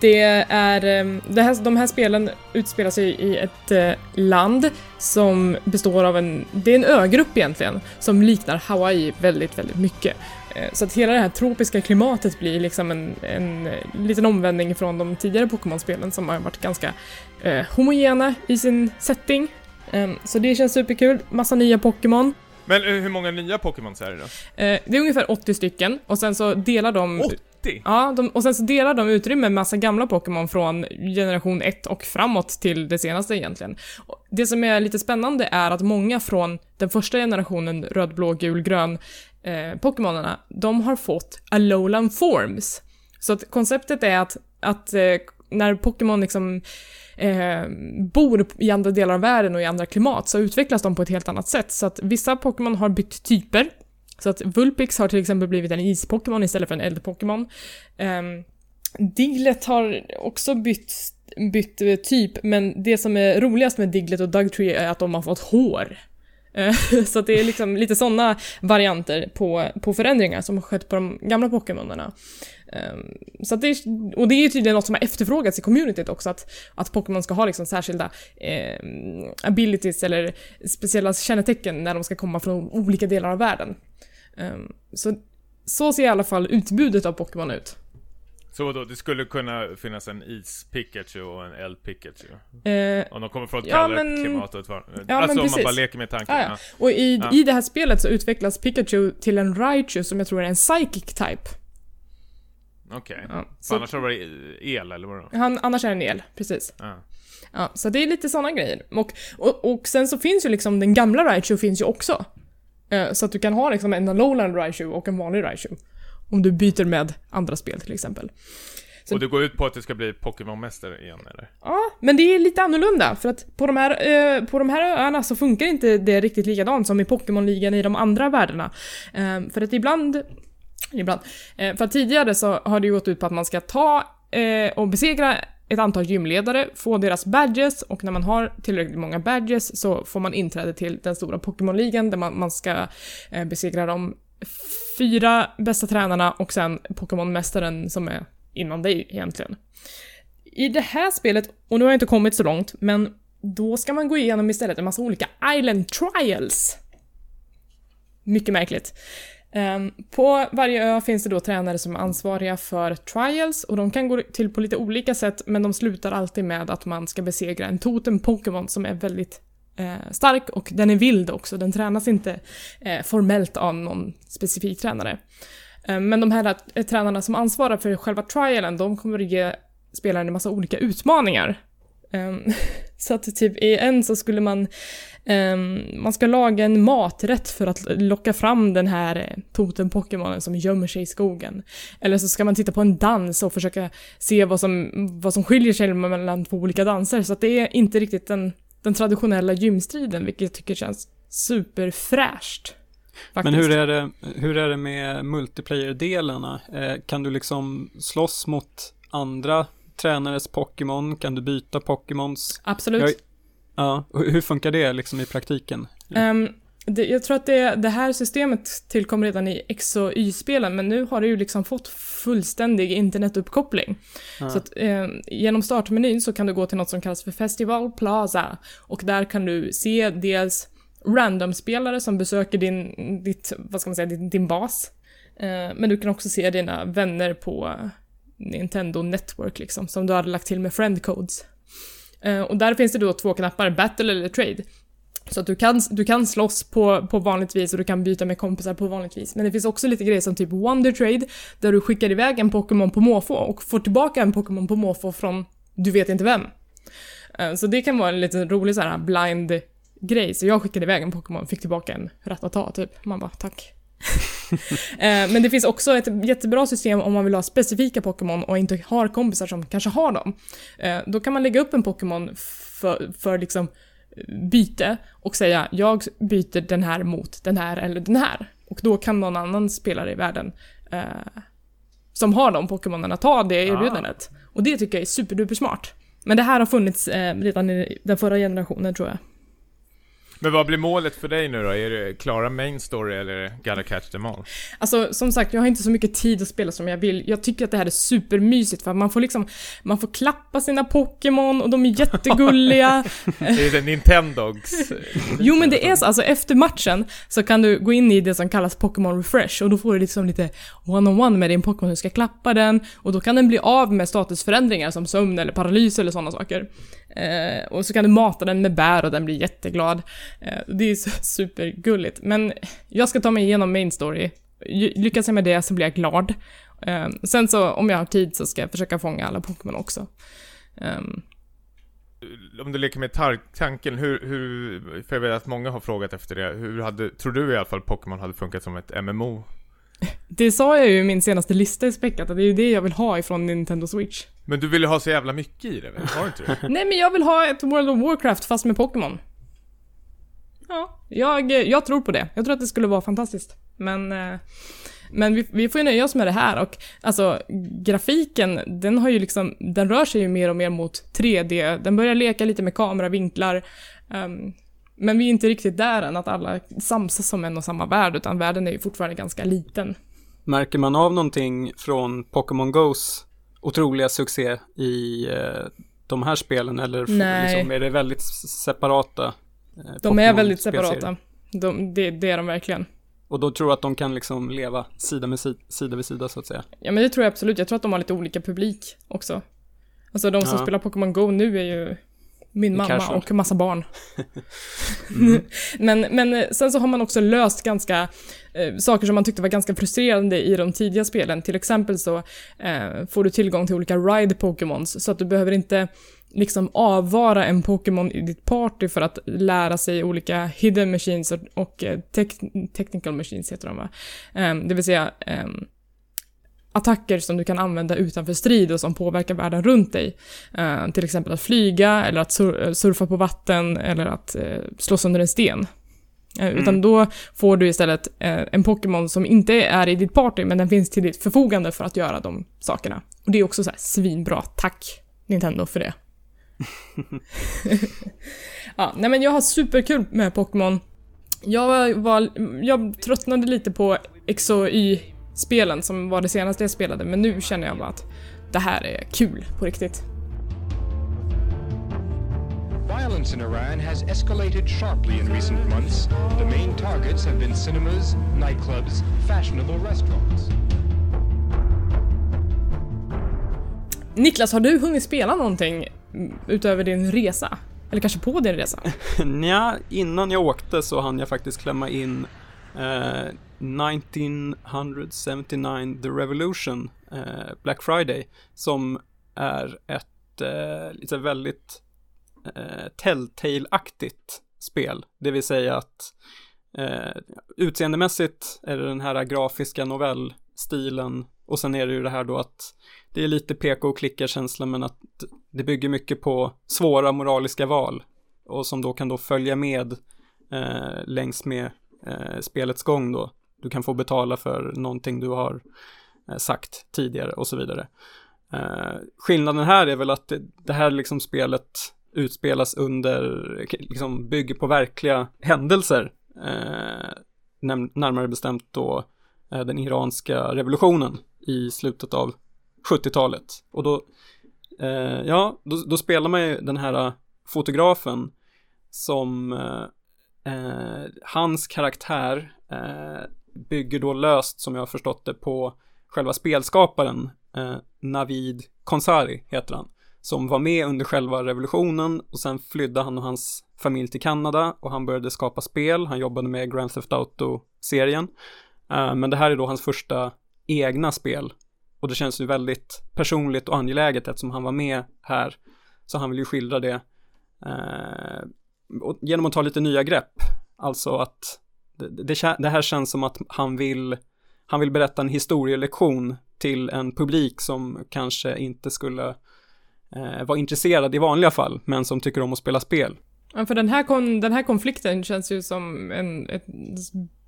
Det är, eh, det här, de här spelen utspelar sig i ett eh, land som består av en, det är en ögrupp egentligen, som liknar Hawaii väldigt, väldigt mycket. Eh, Så att hela det här tropiska klimatet blir liksom en, en eh, liten omvändning från de tidigare Pokémon-spelen som har varit ganska eh, homogena i sin setting. Eh, så det känns superkul, massa nya Pokémon. Men hur många nya Pokémons är det då? Det är ungefär 80 stycken och sen så delar de 80? Ja, de, och sen så delar de utrymme med massa gamla Pokémon från generation 1 och framåt till det senaste egentligen. Det som är lite spännande är att många från den första generationen röd, blå, gul, grön eh, Pokémonerna, de har fått Alolan Forms. Så att konceptet är att, att eh, när Pokémon liksom eh, bor i andra delar av världen och i andra klimat så utvecklas de på ett helt annat sätt. Så att vissa Pokémon har bytt typer. Så att Vulpix har till exempel blivit en is-Pokémon istället för en eld-Pokémon. Um, Diglett har också bytt, bytt eh, typ, men det som är roligast med Diglett och Dugtree är att de har fått hår. Eh, så att det är liksom lite sådana varianter på, på förändringar som har skett på de gamla Pokémonerna. Ehm, Så det är, och det är ju tydligen något som har efterfrågats i communityt också, att, att Pokémon ska ha liksom särskilda eh, abilities eller speciella kännetecken när de ska komma från olika delar av världen. Ehm, Så, så ser i alla fall utbudet av Pokémon ut. Så då, det skulle kunna finnas en is-Pikachu och en eld-Pikachu? Eh, Om de kommer från ett Ja, kallare men- klimat och ett varmt... Ja, alltså om man bara leker med tanken. Ah, ja. ja. Och i, i det här spelet så utvecklas Pikachu till en Raichu som jag tror är en Psychic type. Okej. Ja, För så annars har det varit el, eller vadå? han, annars är det en el, precis. Ja. Ja, så det är lite sådana grejer. Och, och, och sen så finns ju liksom den gamla Raichu finns ju också. Eh, Så att du kan ha liksom en Alolan Raichu och en vanlig Raichu. Om du byter med andra spel till exempel. Så- Och det går ut på att det ska bli Pokémon-mästare igen, eller? Ja, men det är lite annorlunda för att på de här, eh, på de här öarna så funkar inte det riktigt likadant som i Pokémon-ligan i de andra världarna. Eh, för att ibland, ibland, eh, för tidigare så har det ju gått ut på att man ska ta eh, och besegra ett antal gymledare, få deras badges och när man har tillräckligt många badges så får man inträde till den stora Pokémon-ligan där man, man ska eh, besegra de fyra bästa tränarna och sen Pokémon-mästaren som är innan dig egentligen. I det här spelet, och nu har jag inte kommit så långt, men då ska man gå igenom istället en massa olika Island Trials. Mycket märkligt. Ehm, på varje ö finns det då tränare som är ansvariga för trials och de kan gå till på lite olika sätt men de slutar alltid med att man ska besegra en totem Pokémon som är väldigt eh, stark och den är vild också. Den tränas inte eh, formellt av någon specifik tränare. Eh, Men de här eh, tränarna som ansvarar för själva trialen, de kommer att ge spelaren en massa olika utmaningar. Ehm, Så att typ i en så skulle man, ehm, man ska laga en maträtt för att locka fram den här eh, totem-pokémonen som gömmer sig i skogen. Eller så ska man titta på en dans och försöka se vad som, vad som skiljer sig mellan två olika danser. Så att det är inte riktigt den, den traditionella gymstriden, vilket jag tycker känns superfräscht. Men faktiskt. hur är det, hur är det med multiplayer-delarna? Eh, kan du liksom slåss mot andra tränares Pokémon? Kan du byta Pokémons? Absolut. Jag- Ja, hur funkar det liksom i praktiken? Ehm, det, jag tror att det, det här systemet tillkom redan i X och Y-spelen, men nu har det ju liksom fått fullständig internetuppkoppling. Ja. Så att eh, genom startmenyn så kan du gå till något som kallas för Festival Plaza och där kan du se dels random-spelare som besöker din, ditt, vad ska man säga, din, din bas. Eh, men du kan också se dina vänner på Nintendo Network liksom, som du hade lagt till med friend codes. Eh, och där finns det då två knappar, Battle eller Trade. Så att du kan, du kan slåss på, på vanligt vis och du kan byta med kompisar på vanligt vis. Men det finns också lite grejer som typ Wonder Trade, där du skickar iväg en Pokémon på måfå och får tillbaka en Pokémon på måfå från du vet inte vem. Eh, Så det kan vara en lite rolig så här blind grej. Så jag skickade iväg en Pokémon, fick tillbaka en Rattata typ. Man bara tack. Eh, Men det finns också ett jättebra system om man vill ha specifika Pokémon och inte har kompisar som kanske har dem. Eh, Då kan man lägga upp en Pokémon för, för liksom byte och säga jag byter den här mot den här eller den här. Och då kan någon annan spelare i världen eh, som har de Pokémonerna ta det erbjudandet. Och det tycker jag är superduper smart. Men det här har funnits eh, redan i den förra generationen tror jag. Men vad blir målet för dig nu då? Är det klara main story eller gotta catch them all? Alltså som sagt, jag har inte så mycket tid att spela som jag vill. Jag tycker att det här är supermysigt för man får liksom, man får klappa sina Pokémon och de är jättegulliga. Det är det Nintendogs... Jo men det är så, alltså efter matchen så kan du gå in i det som kallas Pokémon Refresh och då får du liksom lite one-on-one med din Pokémon, du ska klappa den och då kan den bli av med statusförändringar som sömn eller paralys eller sådana saker. Eh, och så kan du mata den med bär och den blir jätteglad. Eh, det är så supergulligt. Men jag ska ta mig igenom main story. Lyckas jag med det så blir jag glad. Eh, sen så om jag har tid så ska jag försöka fånga alla Pokémon också. Ehm. Om du leker med tanken, hur, hur... För jag vet att många har frågat efter det. Hur hade, tror du i alla fall Pokémon hade funkat som ett MMO? Det sa jag ju i min senaste lista i späckat, att det är ju det jag vill ha ifrån Nintendo Switch. Men du ville ha så jävla mycket i det väl? Har du inte det? Nej men jag vill ha ett World of Warcraft fast med Pokémon. Ja, jag, jag tror på det. Jag tror att det skulle vara fantastiskt. Men, eh, men vi, vi får ju nöja oss med det här och alltså grafiken, den har ju liksom, den rör sig ju mer och mer mot 3D. Den börjar leka lite med kameravinklar. ehm, men vi är inte riktigt där än att alla samsas som en och samma värld, utan världen är ju fortfarande ganska liten. Märker man av någonting från Pokémon Go's otroliga succé i eh, de här spelen eller Nej. liksom, är det väldigt separata? eh, De är väldigt separata. De, det, det är de verkligen. Och då tror jag att de kan liksom leva sida, med sida, sida vid sida så att säga. Ja men det tror jag absolut. Jag tror att de har lite olika publik också. Alltså de som Ja. spelar Pokémon Go nu är ju min Det mamma kanske. och massa barn. Mm. men, men eh, sen så har man också löst ganska eh, saker som man tyckte var ganska frustrerande i de tidiga spelen. Till exempel så eh, får du tillgång till olika ride Pokémons så att du behöver inte liksom avvara en Pokémon i ditt party för att lära sig olika hidden machines och, och eh, tec- technical machines heter de va? Ehm, det vill säga ehm, attacker som du kan använda utanför strid och som påverkar världen runt dig. Eh, till exempel att flyga, eller att sur- eh, surfa på vatten, eller att eh, slåss under en sten. Eh, Utan då får du istället eh, en Pokémon som inte är i ditt party, men den finns till ditt förfogande för att göra de sakerna. Och det är också så här svinbra. Tack Nintendo för det. ja, nej men jag har superkul med Pokémon. Jag, var, jag tröttnade lite på X och Y-spelen som var det senaste jag spelade, men nu känner jag bara att det här är kul på riktigt. Violence in Iran has escalated sharply in recent months. The main targets have been cinemas, nightclubs, fashionable restaurants. Niklas, har du hunnit spela någonting utöver din resa? Eller kanske på din resa? Nja, innan jag åkte så hann jag faktiskt klämma in eh, 1979 The Revolution, eh, Black Friday, som är ett eh, lite väldigt eh, Telltale-aktigt spel. Det vill säga att eh, utseendemässigt är det den här grafiska novellstilen och sen är det ju det här då att det är lite peka och klicka-känsla men att det bygger mycket på svåra moraliska val och som då kan då följa med eh, längs med eh, spelets gång då. Du kan få betala för någonting du har eh, sagt tidigare och så vidare. Eh, skillnaden här är väl att det, det här liksom spelet utspelas under, liksom bygger på verkliga händelser. Eh, närmare bestämt då eh, den iranska revolutionen i slutet av 70-talet. Och då, eh, ja, då, då spelar man ju den här eh, fotografen som eh, eh, hans karaktär eh, bygger då löst som jag har förstått det på själva spelskaparen eh, Navid Konsari heter han som var med under själva revolutionen och sen flydde han och hans familj till Kanada och han började skapa spel. Han jobbade med Grand Theft Auto-serien. Eh, men det här är då hans första egna spel och det känns ju väldigt personligt och angeläget eftersom han var med här så han vill ju skildra det eh, genom att ta lite nya grepp. Alltså att det, det, här känns som att han vill, han vill berätta en historielektion till en publik som kanske inte skulle eh, vara intresserad i vanliga fall, men som tycker om att spela spel. Ja, för den här, kon, den här konflikten känns ju som en ett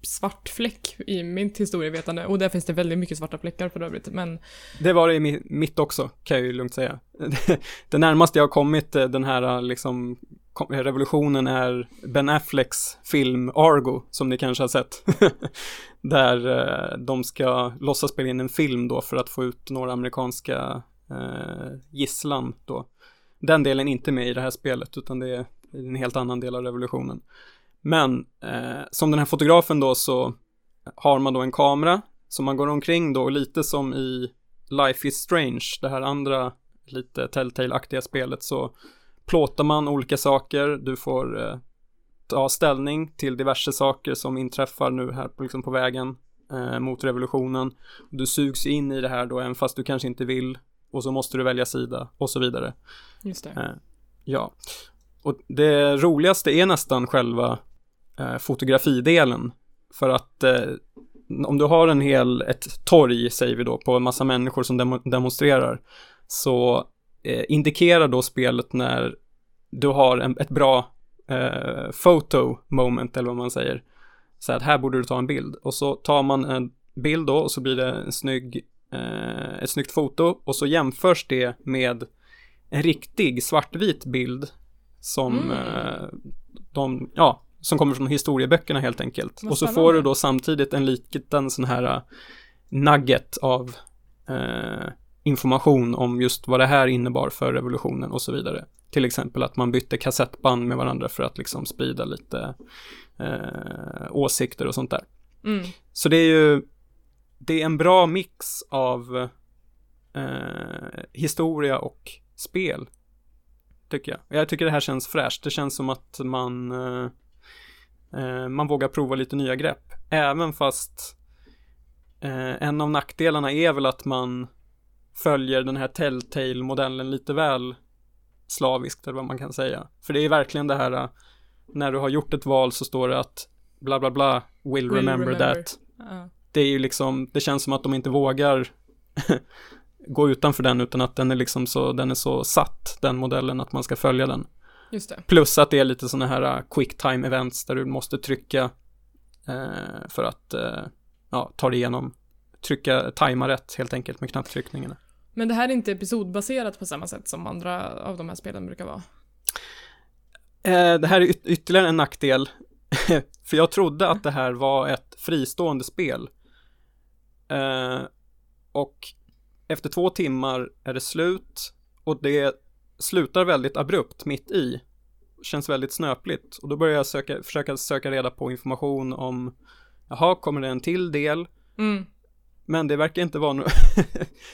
svart fläck i mitt historievetande. Och där finns det väldigt mycket svarta fläckar för övrigt. Men Det var det i mi- mitt också, kan jag ju lugnt säga. det närmaste jag har kommit eh, den här liksom revolutionen är Ben Afflecks film Argo, som ni kanske har sett. Där eh, de ska låtsas spela in en film då för att få ut några amerikanska eh, gisslan då. Den delen är inte med i det här spelet, utan det är en helt annan del av revolutionen. Men eh, som den här fotografen då så har man då en kamera som man går omkring då lite som i Life is Strange, det här andra lite Telltale-aktiga spelet så plåtar man olika saker, du får eh, ta ställning till diverse saker som inträffar nu här på, liksom på vägen eh, mot revolutionen. Du sugs in i det här då, även fast du kanske inte vill och så måste du välja sida och så vidare. just det. Eh, ja, och det roligaste är nästan själva eh, fotografidelen. För att eh, om du har en hel, ett torg säger vi då, på en massa människor som demo demonstrerar, så eh, indikerar då spelet när du har en, ett bra eh, photo moment, eller vad man säger. Så att här borde du ta en bild. Och så tar man en bild då och så blir det en snygg, eh, ett snyggt foto och så jämförs det med en riktig svartvit bild som Mm. eh, de, ja, som kommer från historieböckerna helt enkelt. Vad och så får du då samtidigt en liten sån här eh, nugget av eh, information om just vad det här innebar för revolutionen och så vidare. Till exempel att man bytte kassettband med varandra för att liksom sprida lite eh, åsikter och sånt där. Mm. Så det är ju det är en bra mix av eh, historia och spel. Tycker jag. Jag tycker det här känns fräscht. Det känns som att man eh, eh, man vågar prova lite nya grepp. Även fast eh, en av nackdelarna är väl att man följer den här Telltale-modellen lite väl slaviskt eller vad man kan säga. För det är verkligen det här eh, när du har gjort ett val så står det att bla bla bla will, Will remember, remember. that Ja. det är ju liksom, det känns som att de inte vågar gå utanför den utan att den är liksom så, den är så satt, den modellen, att man ska följa den. Plus att det är lite sådana här uh, quick time events där du måste trycka eh, för att eh, ja, ta dig igenom, trycka, tajma rätt helt enkelt med knapptryckningarna. Men det här är inte episodbaserat på samma sätt som andra av de här spelen brukar vara. Eh, det här är yt- ytterligare en nackdel. För jag trodde att det här var ett fristående spel. Eh, och efter två timmar är det slut. Och det slutar väldigt abrupt mitt i. Känns väldigt snöpligt. Och då börjar jag söka, försöka söka reda på information om Jaha, kommer det en till del? Mm. Men det verkar inte vara något,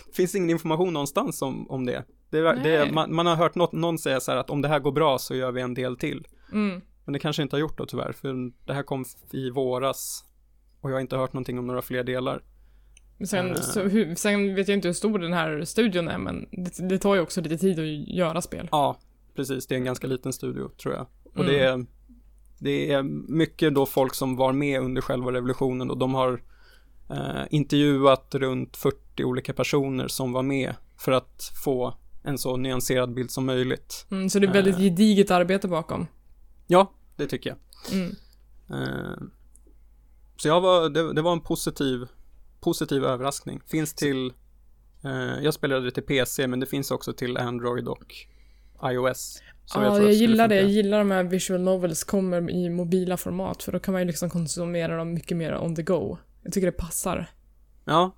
det finns ingen information någonstans om, om det. det, det man, man har hört något, någon säga så här att om det här går bra så gör vi en del till. Mm. Men det kanske inte har gjort då tyvärr, för det här kom i våras och jag har inte hört någonting om några fler delar. Sen, Eh. så, hur, sen vet jag inte hur stor den här studion är, men det, det tar ju också lite tid att göra spel. Ja, precis, det är en ganska liten studio tror jag. Och Mm. det, är, det är mycket då folk som var med under själva revolutionen och de har eh, intervjuat runt 40 olika personer som var med för att få en så nyanserad bild som möjligt. Mm, så det är väldigt Eh. gediget arbete bakom. Ja, det tycker jag. Mm. Eh, så jag var, det, det var en positiv, positiv överraskning. Finns till, eh, jag spelade det till PC men det finns också till Android och iOS. Ja, jag, skulle gillar det. Jag gillar de här visual novels kommer i mobila format, för då kan man ju liksom konsumera dem mycket mer on the go. Jag tycker det passar. Ja.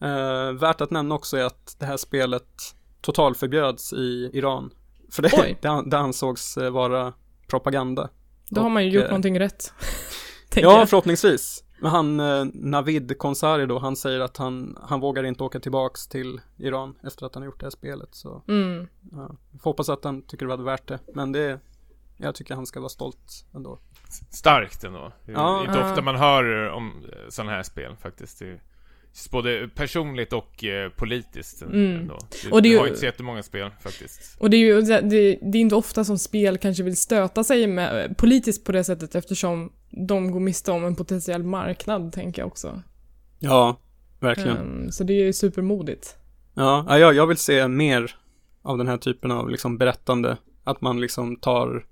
Eh, värt att nämna också är att det här spelet totalförbjöds i Iran. För det, det, det ansågs eh, vara propaganda. Då har man ju gjort eh, någonting rätt. Ja, jag. förhoppningsvis. Men han, eh, Navid Konsari då, han säger att han, han vågar inte åka tillbaks till Iran efter att han har gjort det här spelet. Så Mm. ja, hoppas att han tycker det var värt det. Men det, jag tycker han ska vara stolt ändå. Starkt ändå. Det är Ja. inte Ja. ofta man hör om sådana här spel faktiskt. Det är både personligt och eh, politiskt Mm. ändå. Det, Och det är ju- har inte så jättemånga spel faktiskt. Och det är ju det, det är inte ofta som spel kanske vill stöta sig med, politiskt på det sättet eftersom de går miste om en potentiell marknad, tänker jag också. Ja, verkligen. Ehm, så det är ju supermodigt. Ja, ja, jag- jag vill se mer av den här typen av liksom berättande. Att man liksom tar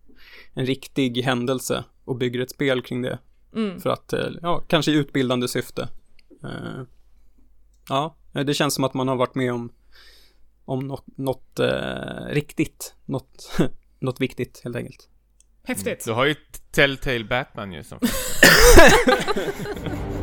en riktig händelse och bygger ett spel kring det. Mm. För att, eh, ja, kanske i utbildande syfte. Eh, Ja, det känns som att man har varit med om, om något, något eh, riktigt, något, något viktigt helt enkelt. Häftigt. Du har ju Telltale Batman ju som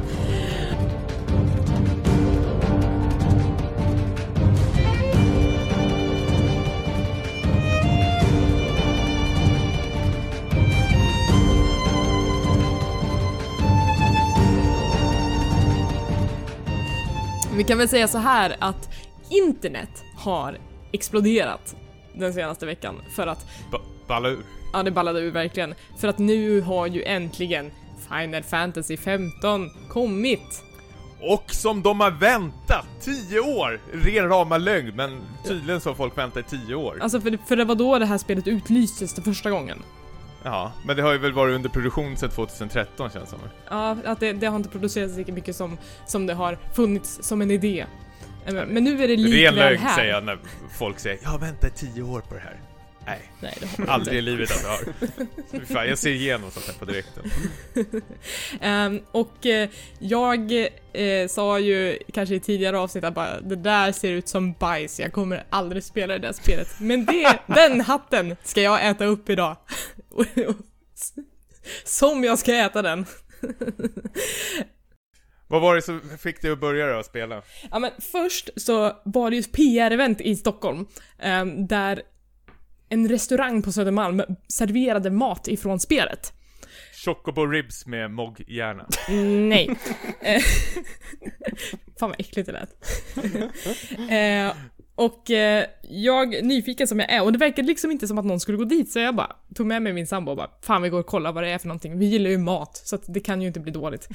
Vi kan väl säga så här att internet har exploderat den senaste veckan för att, ba- ballar ur. ja det ballade ur verkligen, för att nu har ju äntligen Final Fantasy 15 kommit. Och som de har väntat! 10 år! Ren rama lögn, men tydligen så har folk väntat i 10 år. Alltså för, för det var då det här spelet utlystes för första gången. Ja, men det har ju väl varit under produktion sedan 2013 känns det som. Ja, att det, det har inte producerats lika mycket som, som det har funnits som en idé. Men, nu är det Ren likväl lögn här. säger jag när folk säger 'Jag har väntat i 10 år på det här' Nej, Nej, det aldrig i livet att jag har. Fan, jag ser igenom sånt här på direkten. Ehm, och eh, jag eh, sa ju kanske i tidigare avsnitt att bara, det där ser ut som bajs, jag kommer aldrig spela det där spelet. Men det, den hatten ska jag äta upp idag. som jag ska äta den. Vad var det som fick dig att börja då, spela? Ja men först så var det ju ett PR-event i Stockholm ehm, där en restaurang på Södermalm serverade mat ifrån spelet. Chocobo ribs med mogghjärna. Nej. Fan vad äckligt det lät. Eh, och eh, jag, nyfiken som jag är, och det verkade liksom inte som att någon skulle gå dit, så jag bara tog med mig min sambo och bara Fan vi går och kollar vad det är för någonting. Vi gillar ju mat, så att det kan ju inte bli dåligt.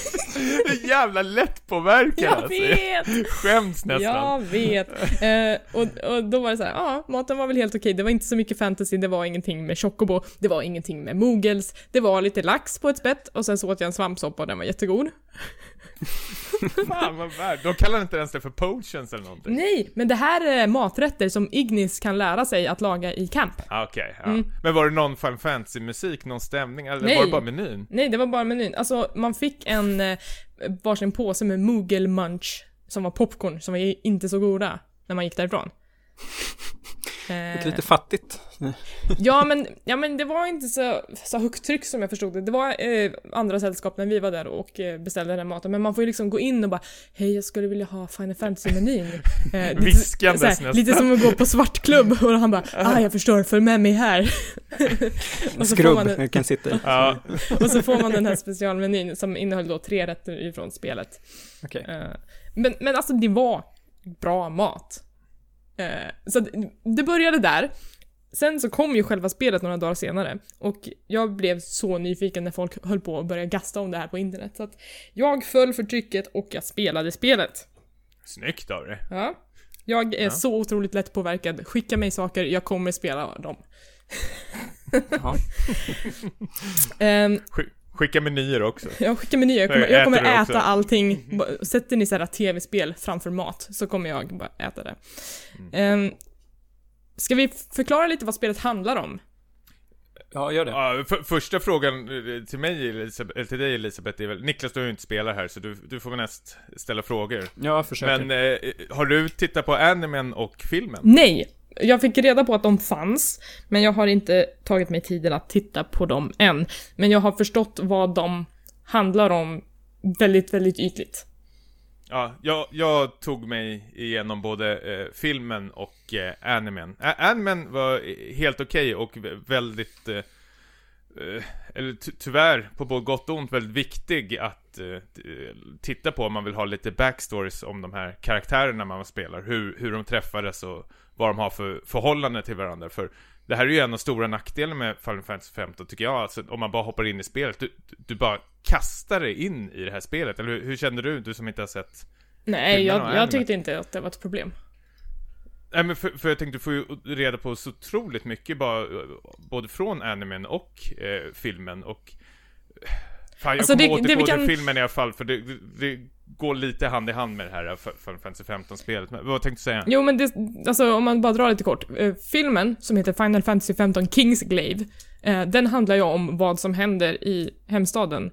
Jävla lättpåverkad Jag alltså. vet! Skäms nästan. Jag vet. Eh, och, och då var det så här, ja, maten var väl helt okej. Det var inte så mycket fantasy, det var ingenting med chocobo, det var ingenting med mogels, det var lite lax på ett spett och sen så åt jag en svampsoppa och den var jättegod. Fan vad värd. De kallar inte ens det för potions eller någonting. Nej, men det här är maträtter som Ignis kan lära sig att laga i camp. Ah, Okej, ja. Mm. Men var det någon Final Fantasy-musik, någon stämning, eller Nej. var det bara menyn? Nej, det var bara menyn. Alltså, man fick en eh, varsin påse med Moogle Munch som var popcorn, som var inte så goda när man gick därifrån. Eh, Lite fattigt. ja, men, ja, men det var inte så, så högt tryck som jag förstod det. Det var eh, andra sällskap när vi var där och eh, beställde den maten. Men man får ju liksom gå in och bara Hej, jag skulle vilja ha Final Fantasy-menyn. Eh, Viskandes nästan. Lite som att gå på svartklubb och han bara Ah, jag förstår, följ med mig här. och, så Skrubb jag kan sitta. Ja, och så får man den här specialmenyn som innehöll då tre rätter ifrån spelet. Okej. Eh, men, men alltså det var bra mat. Eh, så det började där. Sen så kom ju själva spelet några dagar senare och jag blev så nyfiken när folk höll på att börja gasta om det här på internet. Så att jag föll för trycket och jag spelade spelet. snyggt av dig. Ja. Jag är Ja. så otroligt lätt påverkad. Skicka mig saker, jag kommer spela dem. Sk- Skicka menyer också. Jag skickar menyer, jag kommer, jag kommer äta också? allting. Sätter ni såhär tv-spel framför mat så kommer jag bara äta det. Um, ska vi förklara lite vad spelet handlar om? Ja, gör det. Ja, för, första frågan eh, till mig, Elisabeth, eller till dig Elisabeth, är väl, Niklas du har ju inte spelat här så du, du får väl näst ställa frågor. Jag försöker. Men eh, har du tittat på animen och filmen? Nej! Jag fick reda på att de fanns, men jag har inte tagit mig tiden att titta på dem än. Men jag har förstått vad de handlar om väldigt, väldigt ytligt. Ja, jag, jag tog mig igenom både eh, filmen och eh, animen. Ä- animen var helt okej och väldigt, eh, eller ty tyvärr, på både gott och ont, väldigt viktig att eh, titta på om man vill ha lite backstories om de här karaktärerna man spelar. Hur, hur de träffades och vad de har för förhållande till varandra. För det här är ju en av stora nackdelarna med Final Fantasy 15 tycker jag. Alltså om man bara hoppar in i spelet. Du, du bara kastar dig in i det här spelet. Eller hur, hur kände du, du som inte har sett Nej, jag, jag tyckte inte att det var ett problem. Nej men för, för jag tänkte, du får ju reda på så otroligt mycket bara, både från animen och eh, filmen och... Fan, jag Alltså, kommer det- återgå vi till kan- filmen i alla fall, för det, det, det går lite hand i hand med det här eh, Final Fantasy 15-spelet. Men vad tänkte du säga? Jo men det, alltså om man bara drar lite kort. Eh, filmen, som heter Final Fantasy 15 Kingsglaive, eh, den handlar ju om vad som händer i hemstaden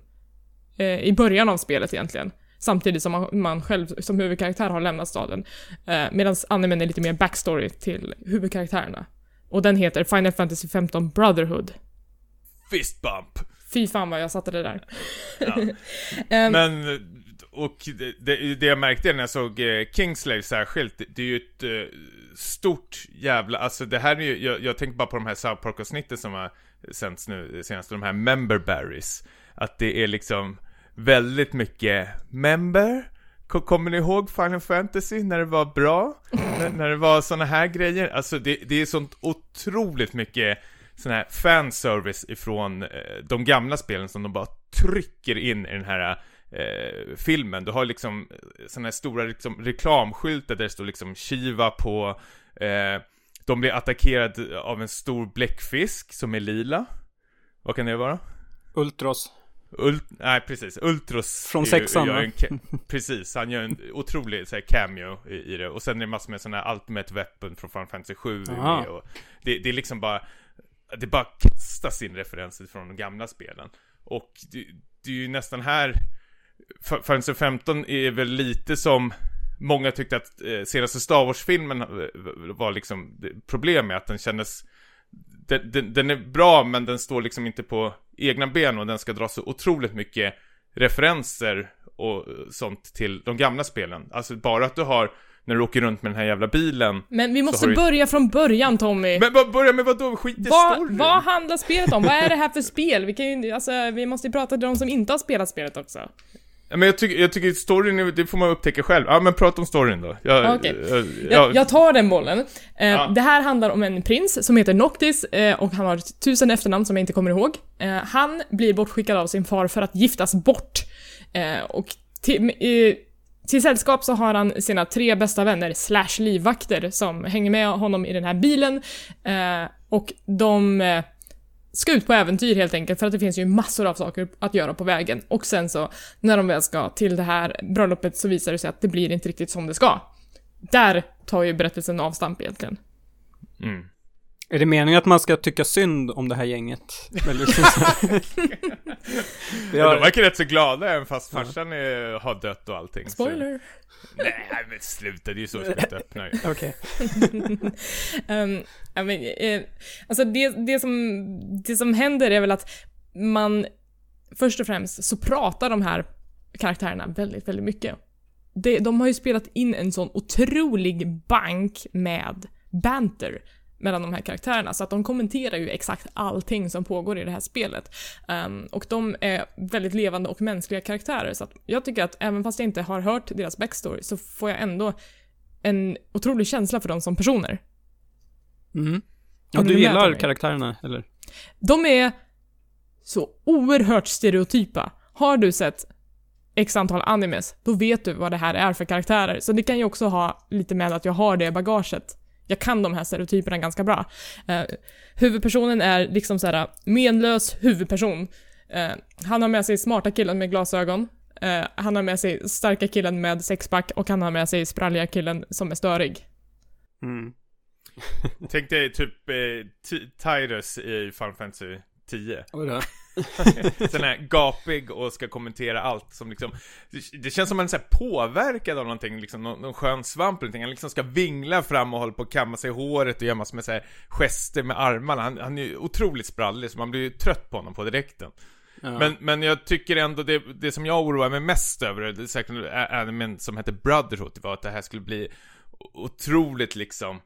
eh, i början av spelet egentligen. Samtidigt som man, man själv som huvudkaraktär har lämnat staden. Eh, Medan animen är lite mer backstory till huvudkaraktärerna. Och den heter Final Fantasy 15 Brotherhood. Fist bump! Fy fan vad jag satte det där. Ja. Ehm, Men, och det, det, jag märkte när jag såg eh, Kingslave särskilt, det, det är ju ett eh, stort jävla, alltså det här är ju, jag, jag tänker bara på de här South Park-avsnitten som har sänts nu senast, de här member berries. Att det är liksom väldigt mycket member, Ko- Kommer ni ihåg Final Fantasy när det var bra? när, när det var såna här grejer? Alltså det, det är sånt otroligt mycket sån här fanservice ifrån eh, de gamla spelen som de bara trycker in i den här eh, filmen. Du har liksom eh, såna här stora liksom, reklamskyltar där det står liksom Shiva på. Eh, de blir attackerade av en stor bläckfisk som är lila. Vad kan det vara? Ultros. Ult nej precis, Ultros Från ju- sexan, ca- Precis, han gör en otrolig så här, cameo i, i det. Och sen är det massor med sådana här Ultimate Weapon från Final Fantasy 7 Aha. och det, det är liksom bara Det bara kastas in referenser från de gamla spelen. Och det, det är ju nästan här Final Fantasy 15 är väl lite som Många tyckte att eh, senaste Star Wars-filmen eh, var liksom problem med att den kändes den, den, den är bra men den står liksom inte på egna ben och den ska dra så otroligt mycket referenser och sånt till de gamla spelen. Alltså bara att du har, när du åker runt med den här jävla bilen. men vi måste du- börja från början Tommy. Men börja med vad då? Skit i Vad, storyn! vad handlar spelet om? Vad är det här för spel? Vi, kan ju, alltså, vi måste ju prata till de som inte har spelat spelet också. Men jag tycker, jag tycker storyn, det får man upptäcka själv. Ja men prata om storyn då. Jag, Okej. jag, Jag, jag tar den bollen. Eh, Ja. Det här handlar om en prins som heter Noctis eh, och han har tusen efternamn som jag inte kommer ihåg. Eh, han blir bortskickad av sin far för att giftas bort. Och till, till sällskap så har han sina tre bästa vänner, slash livvakter, som hänger med honom i den här bilen. Och de ska ut på äventyr helt enkelt, för att det finns ju massor av saker att göra på vägen. Och sen så, när de väl ska till det här bröllopet så visar det sig att det blir inte riktigt som det ska. Där tar ju berättelsen avstamp egentligen. mm. Är det meningen att man ska tycka synd om det här gänget? Eller liksom så här. Vi Men de har, verkar rätt så glada även fast farsan är, har dött och allting. så- Spoiler! Nej men sluta, det är ju så spelet öppnar okej. Um, ja, men, eh, alltså det, det, som, det som händer är väl att man först och främst så pratar de här karaktärerna väldigt, väldigt mycket. Det, de har ju spelat in en sån otrolig bank med banter mellan de här karaktärerna, så att de kommenterar ju exakt allting som pågår i det här spelet. Ehm, och de är väldigt levande och mänskliga karaktärer, så att jag tycker att även fast jag inte har hört deras backstory så får jag ändå en otrolig känsla för dem som personer. Mm. Ja, du gillar karaktärerna, eller? De är så oerhört stereotypa. Har du sett x antal animes, då vet du vad det här är för karaktärer. Så det kan ju också ha lite med att jag har det bagaget. Jag kan de här stereotyperna ganska bra. Eh, huvudpersonen är liksom såhär menlös huvudperson. Eh, han har med sig smarta killen med glasögon. Eh, han har med sig starka killen med sexpack och han har med sig spralliga killen som är störig. Mm. Tänk dig typ eh, Ty- Tyrus i Final Fantasy 10. Oj då. Sån här gapig och ska kommentera allt som liksom Det, det känns som man är så här påverkad av någonting, liksom någon, någon skön svamp eller någonting. Han liksom ska vingla fram och hålla på att kamma sig i håret och göra massor med så här gester med armarna. Han, han är ju otroligt sprallig så man blir ju trött på honom på direkten. Ja. men, men jag tycker ändå det, det som jag oroar mig mest över, det är säkert animen som heter Brotherhood, var att det här skulle bli otroligt liksom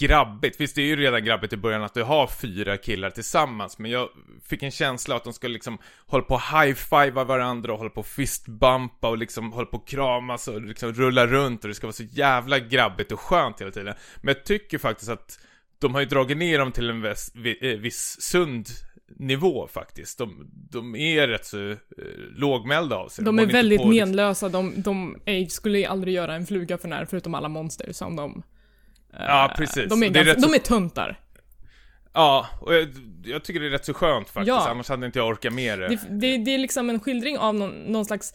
grabbigt. Visst, det är ju redan grabbigt i början att du har fyra killar tillsammans, men jag fick en känsla att de skulle liksom hålla på och high-fivea varandra och hålla på och fistbumpa och liksom hålla på och kramas och liksom rulla runt och det ska vara så jävla grabbigt och skönt hela tiden. Men jag tycker faktiskt att de har ju dragit ner dem till en viss, vi- eh, viss sund nivå faktiskt. De, de är rätt så eh, lågmälda av sig. De håller är väldigt menlösa, de, de skulle aldrig göra en fluga för när förutom alla monster som de... eh, Ja, precis. De är, är ganska, rätt så- de är tuntar. Ja, och jag, jag tycker det är rätt så skönt faktiskt, Ja. annars hade inte jag orkat med det. Det, det, det är liksom en skildring av någon, någon slags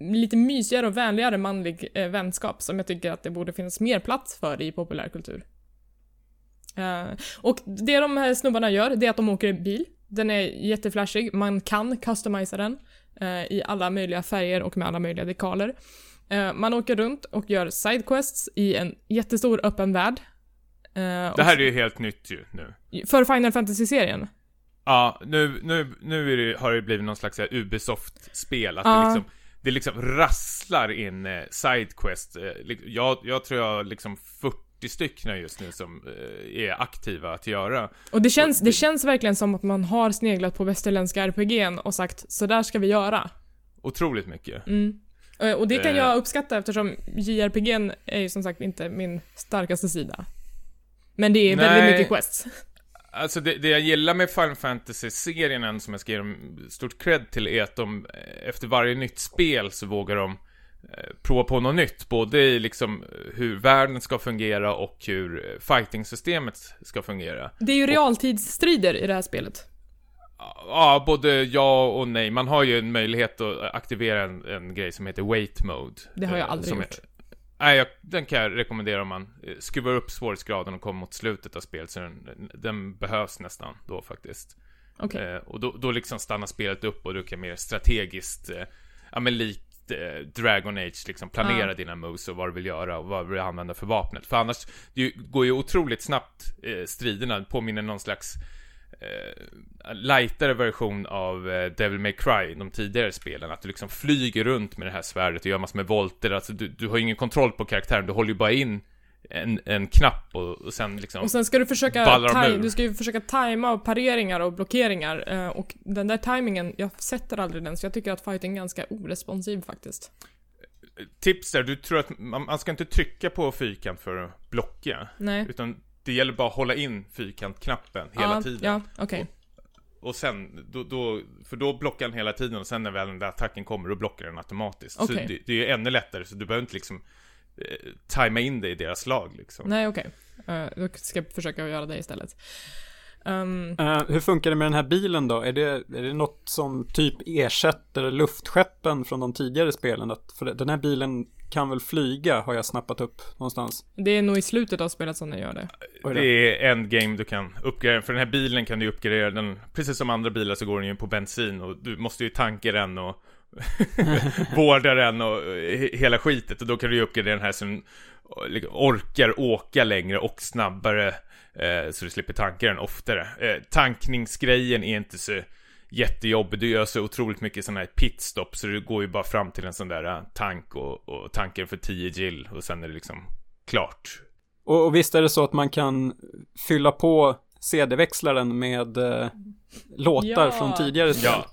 lite mysigare och vänligare manlig eh, vänskap som jag tycker att det borde finnas mer plats för i populärkultur. Eh, och det de här snubbarna gör, det är att de åker bil. Den är jätteflashig, man kan customisa den eh, i alla möjliga färger och med alla möjliga dekaler. Eh, man åker runt och gör sidequests i en jättestor öppen värld. Eh, Det här är ju helt nytt ju nu. och, för Final Fantasy-serien. Ja, nu, nu, nu det, har det blivit någon slags här Ubisoft-spel, att Ja. det liksom det liksom rasslar in eh, sidequest. Eh, lik- jag, jag tror jag har liksom 40 stycken just nu som eh, är aktiva att göra. Och det känns, det känns verkligen som att man har sneglat på västerländska RPG'n och sagt så där ska vi göra. Otroligt mycket. Mm. Eh, Och det kan Eh. jag uppskatta eftersom JRPG'n är ju som sagt inte min starkaste sida. Men det är väldigt Nej. mycket quests. Alltså det, det jag gillar med Final Fantasy-serien som jag ska ge dem stort cred till är att de eh, efter varje nytt spel så vågar de eh, prova på något nytt. Både i liksom eh, hur världen ska fungera och hur eh, fighting-systemet ska fungera. Det är ju realtidsstrider i det här spelet. Ja, både ja och nej. Man har ju en möjlighet att aktivera en, en grej som heter wait mode. Det har jag Eh, aldrig gjort. Nej, den kan jag rekommendera om man eh, skruvar upp svårighetsgraden och kommer mot slutet av spelet. Så den, den behövs nästan då faktiskt. Okej. Eh, och då, då liksom stannar spelet upp och du kan mer strategiskt, eh, ja men likt eh, Dragon Age, liksom planera Ja. dina moves och vad du vill göra och vad du vill använda för vapnet. För annars, det går ju otroligt snabbt, eh, striderna, påminner någon slags eh, lightare version av eh, Devil May Cry, de tidigare spelen. Att du liksom flyger runt med det här svärdet och gör massor med volter. Alltså du, du har ingen kontroll på karaktären, du håller ju bara in en, en knapp och, och sen liksom... Och sen ska du försöka, taj- du ska ju försöka tajma och pareringar och blockeringar. eh, Och den där tajmingen, jag sätter aldrig den så jag tycker att fighting är ganska oresponsiv faktiskt. Tips där, du tror att man, man ska inte trycka på fyrkant för att blocka. Nej. Utan det gäller bara att hålla in fyrkantknappen hela ja, tiden. Ja, okej. Och sen, då, då, för då blockar den hela tiden och sen när väl den där attacken kommer, då blockar den automatiskt. Så Okej. det, det är ju ännu lättare, så du behöver inte liksom eh, tajma in det i deras slag liksom. Nej, okej. Eh, då ska jag försöka göra det istället. Ehm, Eh, hur funkar det med den här bilen då? Är det, är det något som typ ersätter luftskeppen från de tidigare spelen? Att, för den här bilen kan väl flyga, har jag snappat upp någonstans. det är nog i slutet av spelet som den gör det. Det är endgame du kan uppgradera, för den här bilen kan du uppgradera den, precis som andra bilar så går den ju på bensin och du måste ju tanka den och vårda den och he- hela skitet och då kan du ju uppgradera den här så den orkar åka längre och snabbare eh, så du slipper tanka den oftare. Eh, tankningsgrejen är inte så jättejobbig, du gör så otroligt mycket sådana här pitstop så du går ju bara fram till en sån där eh, tank och, och tankar för 10 gill och sen är det liksom klart. Och, och visst är det så att man kan fylla på CD-växlaren med eh, låtar Ja. från tidigare spel. Ja.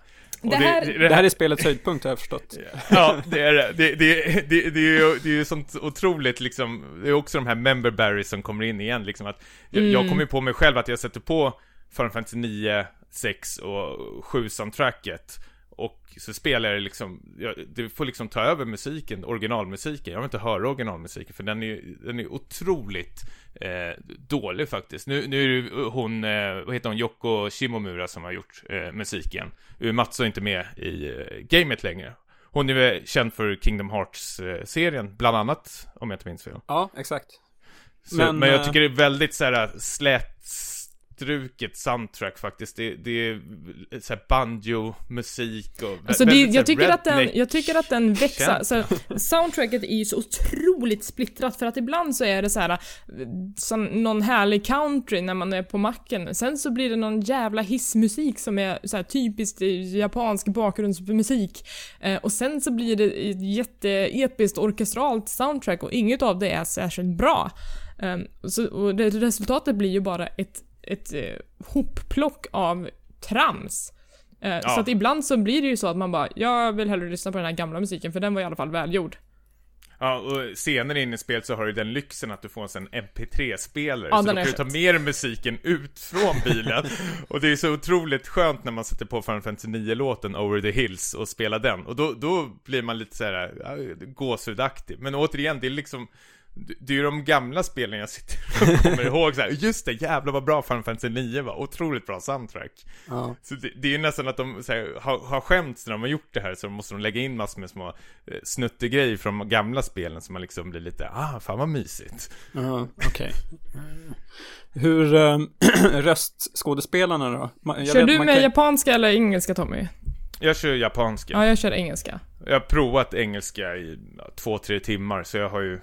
Det här- Det här är spelets höjdpunkt har jag förstått. Ja, det är det. Det, det, det, det är ju det är ju sånt otroligt liksom, det är också de här member berries som kommer in igen liksom att jag, Mm. jag kommer ju på mig själv att jag sätter på Final Fantasy 9, 6 och 7 soundtracket och så spelar jag liksom, jag, det får liksom ta över musiken, originalmusiken. Jag vill inte höra originalmusiken för den är den är otroligt eh, dålig faktiskt. Nu, nu är det hon, eh, vad heter hon, Yoko Shimomura som har gjort eh, musiken. Uh, Mats är inte med i eh, gamet längre. Hon är känd för Kingdom Hearts-serien, bland annat, om jag inte minns fel. Ja, exakt. Så, men, Men, jag eh, tycker det är väldigt såhär slätstruket soundtrack faktiskt. Det, det är såhär banjo-musik och Alltså det, så jag, tycker att den, jag tycker att den växer, Känsla. alltså, soundtracket är ju så otroligt splittrat för att ibland så är det så här, som någon härlig country när man är på macken, sen så blir det någon jävla hissmusik som är så här typiskt japansk bakgrundsmusik, eh, och sen så blir det ett jätteepiskt orkestralt soundtrack och inget av det är särskilt bra. Ehm, så, och det, resultatet blir ju bara ett, ett eh, hopplock av trams. Eh, Ja. Så att ibland så blir det ju så att man bara, jag vill hellre lyssna på den här gamla musiken för den var i alla fall välgjord. Ja, och senare in i spelet så har du den lyxen att du får en sån MP3-spelare. Ja, så då är kan du ta med dig musiken ut från bilen. och det är så otroligt skönt när man sätter på Final Fantasy 9-låten Over the Hills och spelar den. Och då, då blir man lite såhär ja, gåshudaktig. Men återigen, det är liksom det är ju de gamla spelen jag sitter och kommer ihåg så här. just det, jävlar vad bra Final Fantasy 9 var, otroligt bra soundtrack. Ja. Så det, det är ju nästan att de så här, har, har skämts när de har gjort det här så måste de lägga in massor med små eh, snuttegrejer från de gamla spelen så man liksom blir lite, ah, fan vad mysigt. Ja, okej. Hur, äh, röstskådespelarna då? Man, jag kör vet, du med kan- japanska eller engelska Tommy? Jag kör japanska. Ja, jag kör engelska. Jag har provat engelska i ja, två, tre timmar så jag har ju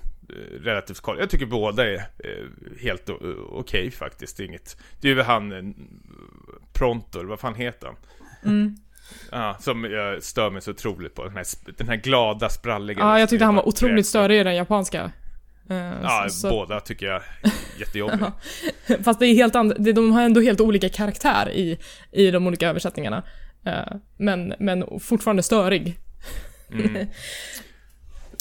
relativt koll. Jag tycker båda är eh, helt okej faktiskt. Det är inget, det är ju han eh, Prontor, vad fan heter han? Mm. Ja, som jag stör mig så otroligt på. Den här, den här glada, spralliga Ja, jag tyckte han var otroligt störig i den japanska. Eh, Ja, så- så- båda tycker jag är jättejobbiga. Fast det är helt and- det- de har ändå helt olika karaktär i, i de olika översättningarna. Men, men fortfarande störig. Mm.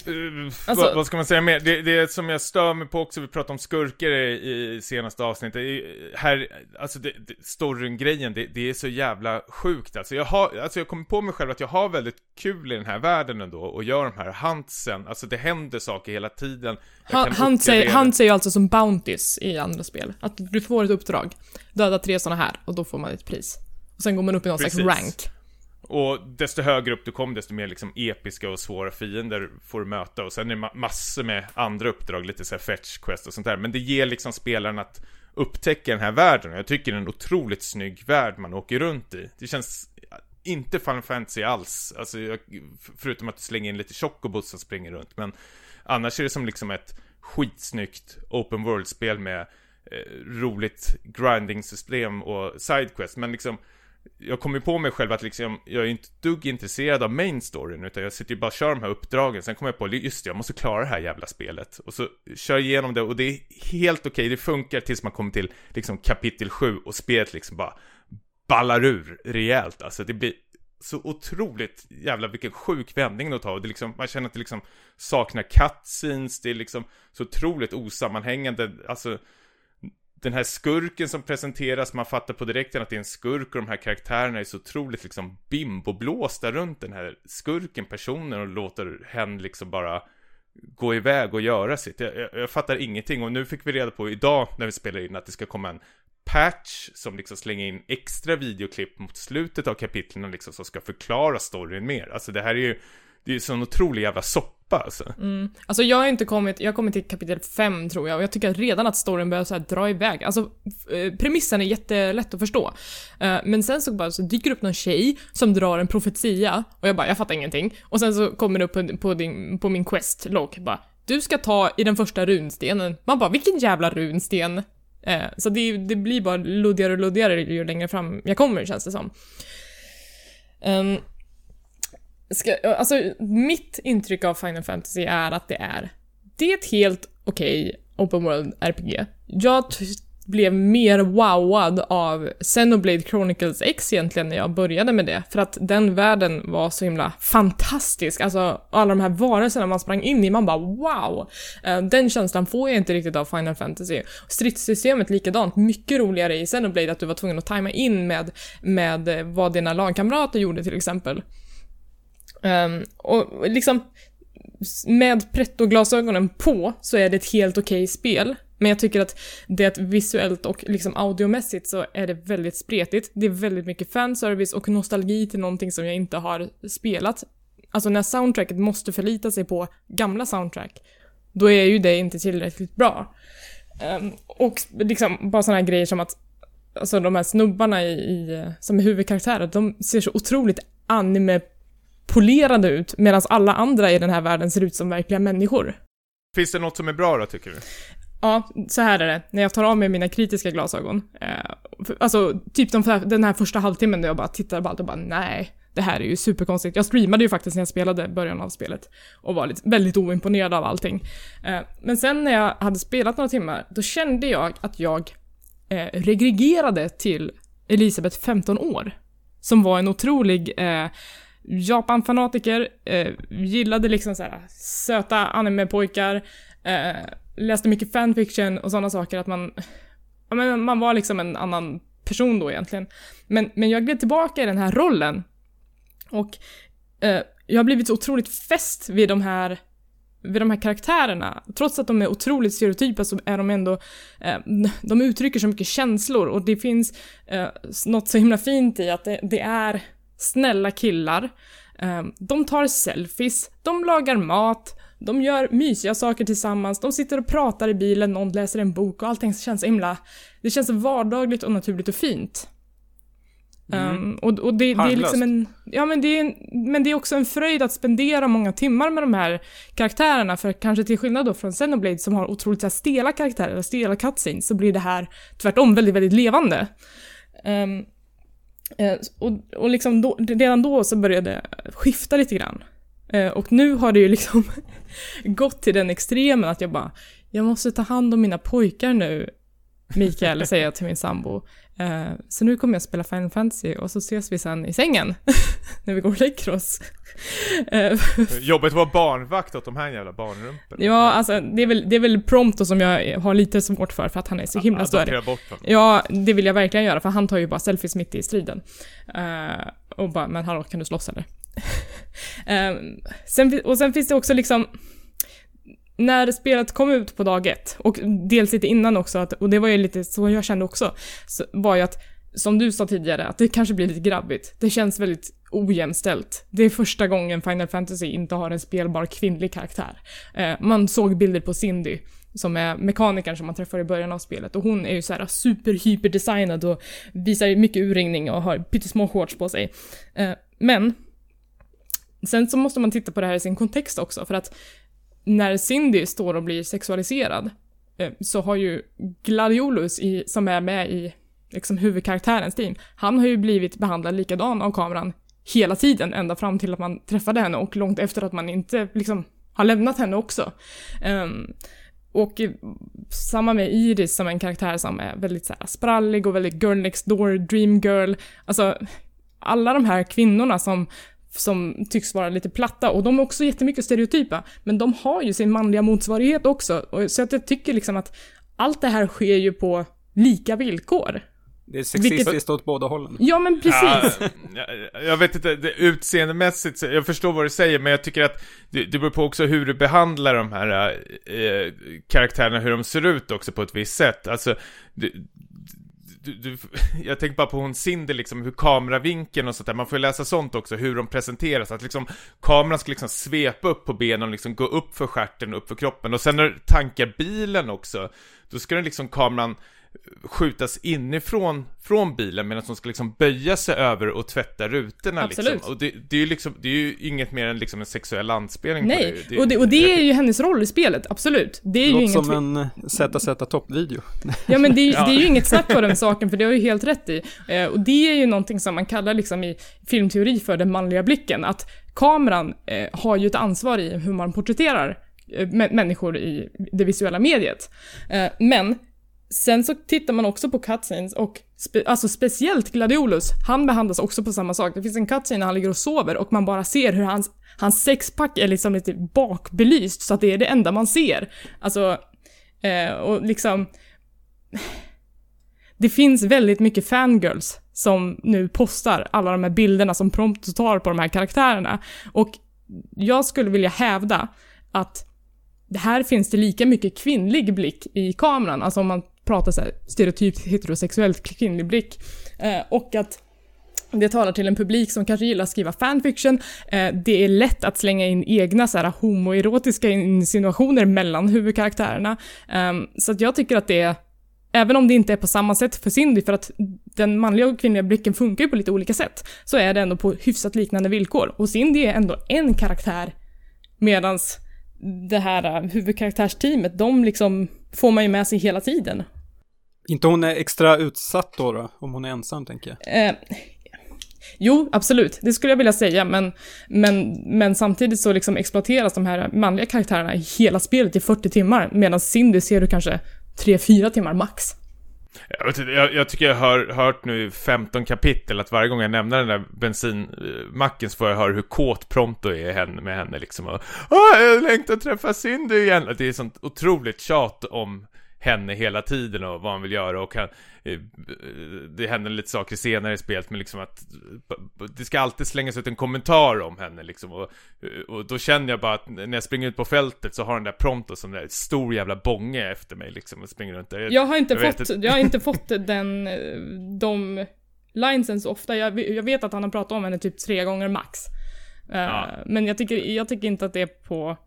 Eh, Alltså- vad, vad ska man säga mer? Det, det som jag stör mig på också, vi pratade om skurkar i, i senaste avsnittet, är- här, alltså det, det, storyn-grejen, det, det är så jävla sjukt alltså. Jag har, alltså jag kommer på mig själv att jag har väldigt kul i den här världen ändå, och gör de här huntsen, alltså det händer saker hela tiden. Han, han, säger, uppgradera- han säger alltså som bounties i andra spel. Att du får ett uppdrag. Döda tre såna här och då får man ett pris. Och sen går man upp i någon Precis. slags rank. Och desto högre upp du kommer, desto mer liksom episka och svåra fiender får du möta. Och sen är det ma- massor med andra uppdrag, lite så här fetch quest och sånt där. Men det ger liksom spelaren att upptäcka den här världen. Och jag tycker det är en otroligt snygg värld man åker runt i. Det känns inte Final Fantasy alls. Alltså, jag, förutom att du slänger in lite chocobos som springer runt. Men annars är det som liksom ett skitsnyggt open world-spel med eh, roligt grinding-system och sidequest. Men liksom jag kommer ju på mig själv att liksom, jag är inte ett dugg intresserad av main storyn, utan jag sitter ju bara och kör de här uppdragen, sen kommer jag på, just det, jag måste klara det här jävla spelet. Och så kör jag igenom det, och det är helt okej, det funkar tills man kommer till liksom kapitel 7, och spelet liksom bara ballar ur rejält, alltså det blir så otroligt jävla vilken sjuk vändning det tar, och det liksom, man känner att det liksom saknar cutscenes, det är liksom så otroligt osammanhängande, alltså den här skurken som presenteras, man fattar på direkten att det är en skurk och de här karaktärerna är så otroligt liksom bimboblåsta runt den här skurken, personen och låter hen liksom bara gå iväg och göra sitt. Jag, jag, jag fattar ingenting och nu fick vi reda på idag när vi spelar in att det ska komma en patch som liksom slänger in extra videoklipp mot slutet av kapitlen liksom som ska förklara storyn mer. Alltså det här är ju, det är ju sån otrolig jävla soppa alltså. Mm. Alltså jag har inte kommit, jag har kommit till kapitel 5 tror jag och jag tycker redan att storyn börjar så här dra iväg. Alltså eh, premissen är jättelätt att förstå. Eh, men sen så bara så dyker det upp någon tjej som drar en profetia och jag bara, jag fattar ingenting. Och sen så kommer det upp på, på, din, på min quest-log bara, du ska ta i den första runstenen. Man bara, vilken jävla runsten? Eh, Så det, det blir bara luddigare och luddigare ju längre fram jag kommer känns det som. Ehm, Ska, alltså, mitt intryck av Final Fantasy är att det är, det är ett helt okej open world RPG. Jag blev mer wowad av Xenoblade Chronicles X egentligen när jag började med det, för att den världen var så himla fantastisk. Alltså alla de här varelserna man sprang in i, man bara wow! Eh, den känslan får jag inte riktigt av Final Fantasy. Stridssystemet likadant, mycket roligare i Xenoblade att du var tvungen att tajma in med, med vad dina lagkamrater gjorde till exempel. Um, och liksom, med pretto-glasögonen på så är det ett helt okej spel. Men jag tycker att det visuellt och liksom audiomässigt så är det väldigt spretigt. Det är väldigt mycket fanservice och nostalgi till någonting som jag inte har spelat. Alltså när soundtracket måste förlita sig på gamla soundtrack, då är ju det inte tillräckligt bra. Um, och liksom bara såna här grejer som att Alltså de här snubbarna i, i, som är huvudkaraktärer, de ser så otroligt anime polerade ut medan alla andra i den här världen ser ut som verkliga människor. Finns det något som är bra då tycker du? Ja, så här är det. När jag tar av mig mina kritiska glasögon. Eh, för, alltså, typ de, den här första halvtimmen där jag bara tittar på allt och bara nej. det här är ju superkonstigt. Jag streamade ju faktiskt när jag spelade början av spelet och var lite, väldigt oimponerad av allting. Eh, men sen när jag hade spelat några timmar, då kände jag att jag eh, regregerade till Elisabeth 15 år. Som var en otrolig eh, Japan-fanatiker, eh, gillade liksom så här söta anime-pojkar, eh, läste mycket fanfiction och sådana saker att man, ja, men man var liksom en annan person då egentligen. Men, men jag gled tillbaka i den här rollen och eh, jag har blivit så otroligt fäst vid de här vid de här karaktärerna. Trots att de är otroligt stereotypa så är de ändå, eh, de uttrycker så mycket känslor och det finns eh, något så himla fint i att det, det är snälla killar. Eh, de tar selfies, de lagar mat, de gör mysiga saker tillsammans, de sitter och pratar i bilen, någon läser en bok och allting känns så himla, det känns vardagligt och naturligt och fint. Mm. Um, och och det, det är liksom en, ja men det är en, men det är också en fröjd att spendera många timmar med de här karaktärerna, för kanske till skillnad då från Xenoblade som har otroligt här, stela karaktärer, stela cutscenes, så blir det här tvärtom väldigt, väldigt levande. Um, Eh, och, och liksom då, redan då så började det skifta lite grann. Eh, och nu har det ju liksom gått till den extremen att jag bara, jag måste ta hand om mina pojkar nu, Mikael, säger jag till min sambo. Uh, så nu kommer jag spela Final Fantasy och så ses vi sen i sängen när vi går och lägger oss. Uh, Jobbigt att vara barnvakt åt de här jävla barnrumporna. Ja, alltså det är, väl, det är väl Prompto som jag har lite svårt för, för att han är så himla störig. Ja, det vill jag verkligen göra, för han tar ju bara selfies mitt i striden. Uh, och bara, men hallå, kan du slåss eller? sen, och sen finns det också liksom när spelet kom ut på dag ett, och dels lite innan också, att, och det var ju lite så jag kände också, så var ju att, som du sa tidigare, att det kanske blir lite grabbigt. Det känns väldigt ojämställt. Det är första gången Final Fantasy inte har en spelbar kvinnlig karaktär. Eh, man såg bilder på Cindy, som är mekanikern som man träffar i början av spelet, och hon är ju såhär superhyperdesignad och visar mycket urringning och har pyttesmå shorts på sig. Eh, men Sen så måste man titta på det här i sin kontext också, för att när Cindy står och blir sexualiserad eh, så har ju Gladiolus, i, som är med i liksom huvudkaraktärens team, han har ju blivit behandlad likadan av kameran hela tiden, ända fram till att man träffade henne och långt efter att man inte liksom har lämnat henne också. Um, och samma med Iris som är en karaktär som är väldigt så här, sprallig och väldigt girl next door, dream girl. Alltså, alla de här kvinnorna som som tycks vara lite platta och de är också jättemycket stereotypa, men de har ju sin manliga motsvarighet också. Så att jag tycker liksom att allt det här sker ju på lika villkor. Det är sexistiskt Vilket... åt båda hållen. Ja, men precis. Ja, jag vet inte, det, utseendemässigt, jag förstår vad du säger, men jag tycker att det, det beror på också hur du behandlar de här äh, karaktärerna, hur de ser ut också på ett visst sätt. Alltså, det, du, du, jag tänker bara på hon Cindy liksom, hur kameravinkeln och sånt där, man får ju läsa sånt också, hur de presenteras, att liksom kameran ska liksom svepa upp på benen och liksom gå upp för stjärten och upp för kroppen, och sen när du tankar bilen också, då ska den liksom kameran skjutas inifrån från bilen medan hon ska liksom böja sig över och tvätta rutorna liksom. Absolut. liksom. Och det, det, är ju liksom, det är ju inget mer än liksom en sexuell anspelning Nej, på det. Nej, och, det, och det är ju hennes roll i spelet, absolut. Det är ju inget... som en ZZ Top-video. Ja men det är, ja. det är ju inget snack på den saken, för det har ju helt rätt i. Eh, och det är ju någonting som man kallar liksom i filmteori för den manliga blicken, att kameran eh, har ju ett ansvar i hur man porträtterar eh, människor i det visuella mediet. Men Sen så tittar man också på cutscenes och spe, alltså speciellt Gladiolus, han behandlas också på samma sak. Det finns en cutscene när han ligger och sover och man bara ser hur hans, hans sexpack är liksom lite bakbelyst så att det är det enda man ser. Alltså, eh, och liksom... Det finns väldigt mycket fangirls som nu postar alla de här bilderna som prompt tar på de här karaktärerna. Och jag skulle vilja hävda att här finns det lika mycket kvinnlig blick i kameran, alltså om man pratar så här, stereotypt heterosexuellt kvinnlig blick. Eh, och att det talar till en publik som kanske gillar att skriva fanfiction. Eh, det är lätt att slänga in egna så här, homoerotiska insinuationer mellan huvudkaraktärerna. Eh, så att jag tycker att det är Även om det inte är på samma sätt för Cindy, för att den manliga och kvinnliga blicken funkar ju på lite olika sätt, så är det ändå på hyfsat liknande villkor. Och Cindy är ändå en karaktär, medans det här huvudkaraktärsteamet, de liksom får man ju med sig hela tiden. Inte hon är extra utsatt då, då om hon är ensam tänker jag? Eh, Jo, absolut. Det skulle jag vilja säga, men, men, men samtidigt så liksom exploateras de här manliga karaktärerna i hela spelet i 40 timmar, medan Cindy ser du kanske 3-4 timmar max. Jag, vet inte, jag, jag tycker jag har hört nu i 15 kapitel att varje gång jag nämner den där bensinmacken eh, så får jag höra hur kåt Pronto är henne, med henne liksom. Och, Åh, jag längtar träffa Cindy igen. Det är sånt otroligt tjat om henne hela tiden och vad han vill göra och han, eh, det händer lite saker senare i spelet men liksom att det ska alltid slängas ut en kommentar om henne liksom och, och då känner jag bara att när jag springer ut på fältet så har den där Pronto som där stor jävla bånge efter mig liksom och springer runt där. Jag har inte, jag fått, jag har inte fått den, eh, de linesen så ofta. Jag, jag vet att han har pratat om henne typ tre gånger max. Eh, Ja. Men jag tycker, jag tycker inte att det är på...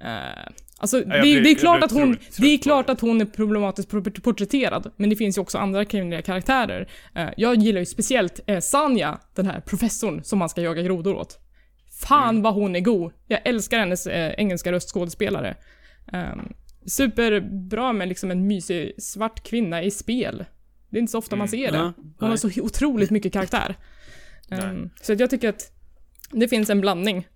Uh, alltså, det, blir- det är klart att hon, trött det är klart att hon är problematiskt por- porträtterad, men det finns ju också andra kvinnliga karaktärer. Eh, jag gillar ju speciellt uh, Sanja, den här professorn som man ska jaga grodor åt. Fan Mm. vad hon är god! Jag älskar hennes eh, engelska röstskådespelare. Um, superbra med liksom en mysig svart kvinna i spel. Det är inte så ofta man ser det. Hon har så otroligt mycket karaktär. Um, så jag tycker att det finns en blandning.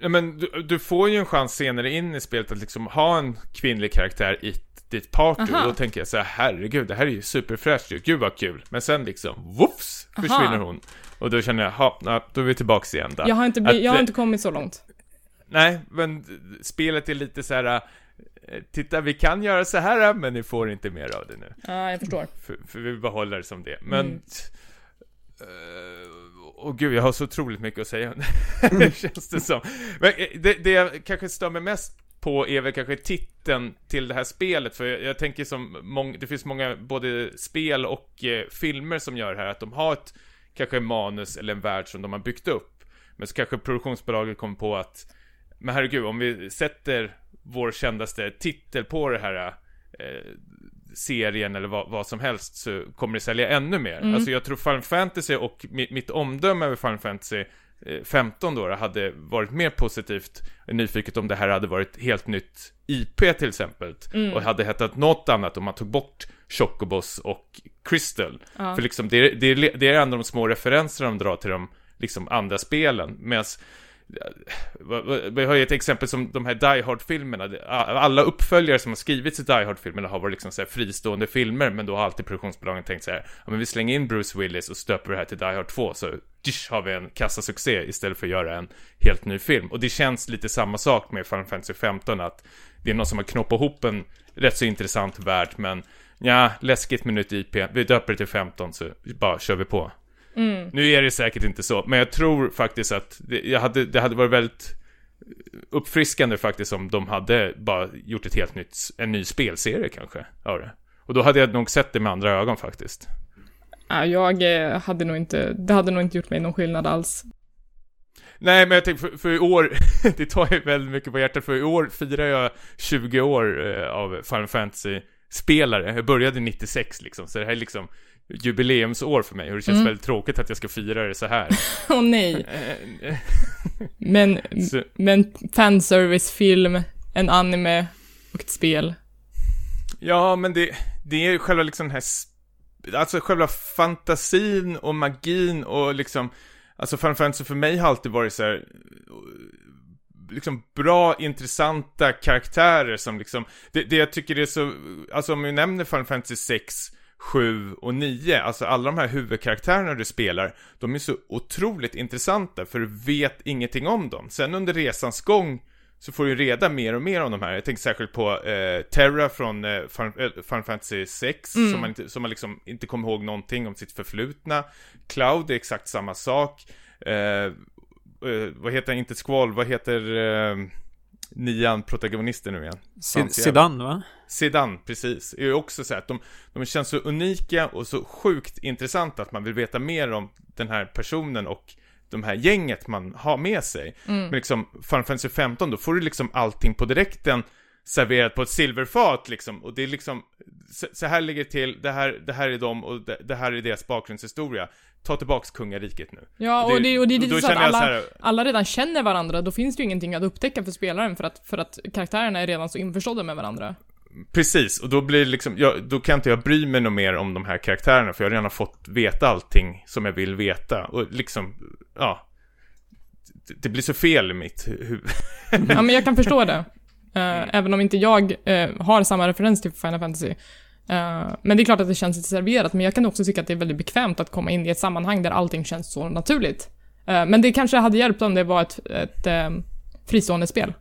Ja, men du, du får ju en chans senare in i spelet att liksom ha en kvinnlig karaktär i ditt party Aha. och då tänker jag så här, herregud, det här är ju superfräscht ju, gud vad kul. Men sen liksom, whoops, Aha. försvinner hon. Och då känner jag, ha, då är vi tillbaks igen då. Jag har inte, Att, jag har eh, inte kommit så långt. Nej, men spelet är lite så här. eh, Titta, vi kan göra så här, men ni får inte mer av det nu. Ja, jag förstår. För, för vi behåller det som det. Men... Mm. eh, Åh gud, jag har så otroligt mycket att säga. det känns det som. Men eh, det, det jag kanske stör mig mest på är väl kanske titeln till det här spelet. För jag, jag tänker som, mång, det finns många både spel och eh, filmer som gör det här. Att de har ett, kanske manus eller en värld som de har byggt upp. Men så kanske produktionsbolaget kommer på att, men herregud, om vi sätter vår kändaste titel på det här eh, serien eller vad, vad som helst så kommer det sälja ännu mer. Alltså jag tror Final Fantasy och mi, mitt omdöme över Final Fantasy eh, 15 då hade varit mer positivt nyfiket om det här hade varit helt nytt IP till exempel. Och hade hetat något annat om man tog bort Chocobos och Crystal. Ja. För liksom det, är- det, det är ändå de små referenser de drar till de liksom andra spelen. Medan vi har ju ett exempel som de här Die Hard-filmerna. Alla uppföljare som har skrivits i Die Hard-filmerna har varit liksom så här fristående filmer, men då har alltid produktionsbolagen tänkt så här, ja men vi slänger in Bruce Willis och stöper det här till Die Hard 2, så dish, har vi en kassasuccé istället för att göra en helt ny film. Och det känns lite samma sak med Final Fantasy 15, att det är någon som har knoppat ihop en rätt så intressant värld, men ja, läskigt med nytt IP, vi döper det till 15 så bara kör vi på. Nu är det säkert inte så, men jag tror faktiskt att det, jag hade, det hade varit väldigt uppfriskande faktiskt om de hade bara gjort ett helt nytt, en ny spelserie kanske av det. Och då hade jag nog sett det med andra ögon faktiskt. Ja, jag eh, hade nog inte, det hade nog inte gjort mig någon skillnad alls. Nej, men jag tänkte för, för i år, det tar ju väldigt mycket på hjärtat, för i år firar jag 20 år eh, av Final Fantasy-spelare. Jag började 96 liksom, så det här är liksom jubileumsår för mig och det känns väldigt tråkigt att jag ska fira det så här. Åh nej. Eh, Men, så, men fanservice-film, en anime och ett spel. Ja, men det, det är själva liksom den här, alltså själva fantasin och magin och liksom, alltså Final Fantasy för mig har alltid varit så här, liksom bra, intressanta karaktärer som liksom, det, det jag tycker är så, alltså om vi nämner Final Fantasy 6, 7 och 9, alltså alla de här huvudkaraktärerna du spelar, de är så otroligt intressanta för du vet ingenting om dem. Sen under resans gång så får du reda mer och mer om de här. Jag tänker särskilt på eh, Terra från eh, Final, eh, Fantasy 6, som man, inte, som man liksom inte kommer ihåg någonting om sitt förflutna. Cloud är exakt samma sak. Eh, eh, vad heter inte Squall, vad heter eh, nian protagonisten nu igen? Sedan va? Sedan, precis. är ju också så här att de, de känns så unika och så sjukt intressanta att man vill veta mer om den här personen och de här gänget man har med sig. Men liksom, Final Fantasy 15, då får du liksom allting på direkten serverat på ett silverfat liksom. Och det är liksom, så, så här ligger det till, det här, det här är de och det, det här är deras bakgrundshistoria. Ta tillbaks kungariket nu. Ja, och det, och det är och lite då så att alla, så här- alla redan känner varandra, då finns det ju ingenting att upptäcka för spelaren för att, för att karaktärerna är redan så införstådda med varandra. Precis, och då blir det liksom, jag, då kan inte jag bry mig något mer om de här karaktärerna för jag har redan fått veta allting som jag vill veta. Och liksom, ja. Det, det blir så fel i mitt huvud. Ja, men jag kan förstå det. Eh, även om inte jag eh, har samma referens till Final Fantasy. Eh, men det är klart att det känns lite serverat, men jag kan också tycka att det är väldigt bekvämt att komma in i ett sammanhang där allting känns så naturligt. Men det kanske hade hjälpt om det var ett, ett eh, fristående spel.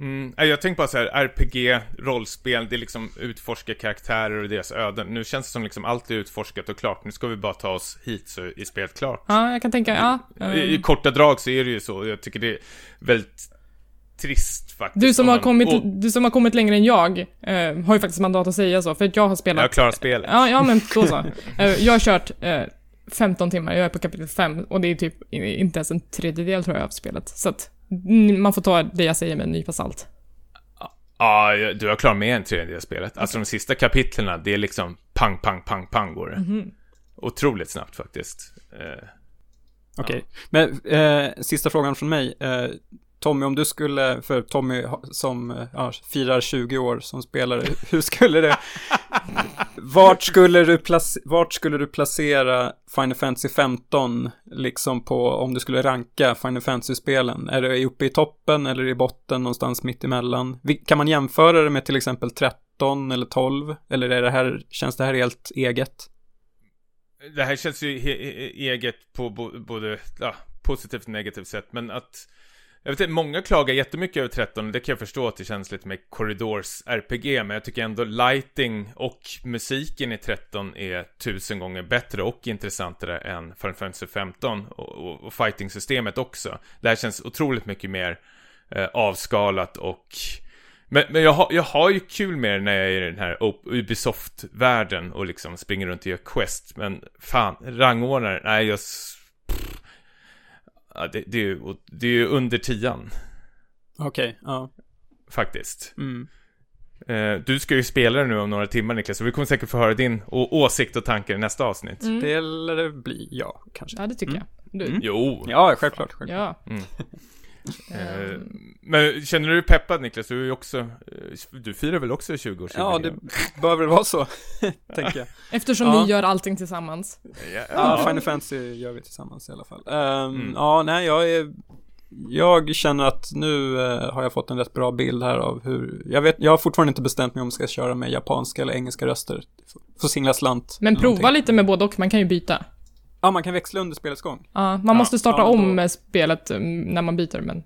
Mm, jag tänker bara så här, RPG, rollspel, det är liksom utforska karaktärer och deras öden. Nu känns det som liksom allt är utforskat och klart. Nu ska vi bara ta oss hit så är spelet klart. Ja, jag kan tänka, ja. I, I korta drag så är det ju så. Jag tycker det är väldigt trist faktiskt. Du som, om har man- kommit, och- du som har kommit längre än jag eh, har ju faktiskt mandat att säga så, för att jag har spelat... Jag klarar spelet. Ja, ja men då så. Eh, jag har kört eh, 15 timmar, jag är på kapitel 5 och det är typ inte ens en tredjedel tror jag av spelet. Så att mm, man får ta det jag säger med en nypa salt. Ja, du har klarat med en tredjedel av spelet. Alltså de sista kapitlerna, det är liksom pang, pang, pang, pang går det. Mhm. Otroligt snabbt faktiskt. Eh, Okej. Men eh, sista frågan från mig. Eh, Tommy, om du skulle, för Tommy som eh, ja, firar 20 år som spelare, hur skulle det... vart, skulle du placera, vart skulle du placera Final Fantasy 15, liksom på, om du skulle ranka Final Fantasy-spelen? Är det uppe i toppen eller i botten, någonstans mitt emellan? Kan man jämföra det med till exempel 13 eller 12? Eller är det här, känns det här helt eget? det här känns ju eget på både ja, positivt och negativt sätt, men att jag vet inte, många klagar jättemycket över 13, det kan jag förstå att det känns lite med korridors RPG, men jag tycker ändå lighting och musiken i 13 är tusen gånger bättre och intressantare än Final Fantasy 15 och, och, och fighting-systemet också. Det här känns otroligt mycket mer eh, avskalat och men, men jag, har, jag har ju kul med det när jag är i den här Ubisoft-världen och liksom springer runt och gör quest. Men fan, rangordnare, nej jag... Ja, det, det, är ju, det är ju under tian, Okej, ja. faktiskt. Mm. Eh, du ska ju spela det nu om några timmar Niklas, så vi kommer säkert få höra din åsikt och tankar i nästa avsnitt. Det lär det bli, ja, kanske. Ja, det tycker Mm. jag. Du, Mm. Jo, Ja, självklart. självklart. ja. eh, men känner du dig peppad Niklas? Du är ju också, eh, du firar väl också 20 års Ja, det bör väl vara så, tänker jag. Eftersom Ja. ni gör allting tillsammans. Ja, Ja, Final Fantasy gör vi tillsammans i alla fall. Ehm, Mm. Ja, nej, jag är... Jag känner att nu eh, har jag fått en rätt bra bild här av hur... Jag vet, jag har fortfarande inte bestämt mig om jag ska köra med japanska eller engelska röster. Får singla slant. Men prova någonting. lite med både och, man kan ju byta. Ja, man kan växla under spelets gång. Ja, man måste starta då- om med spelet mm, när man byter, men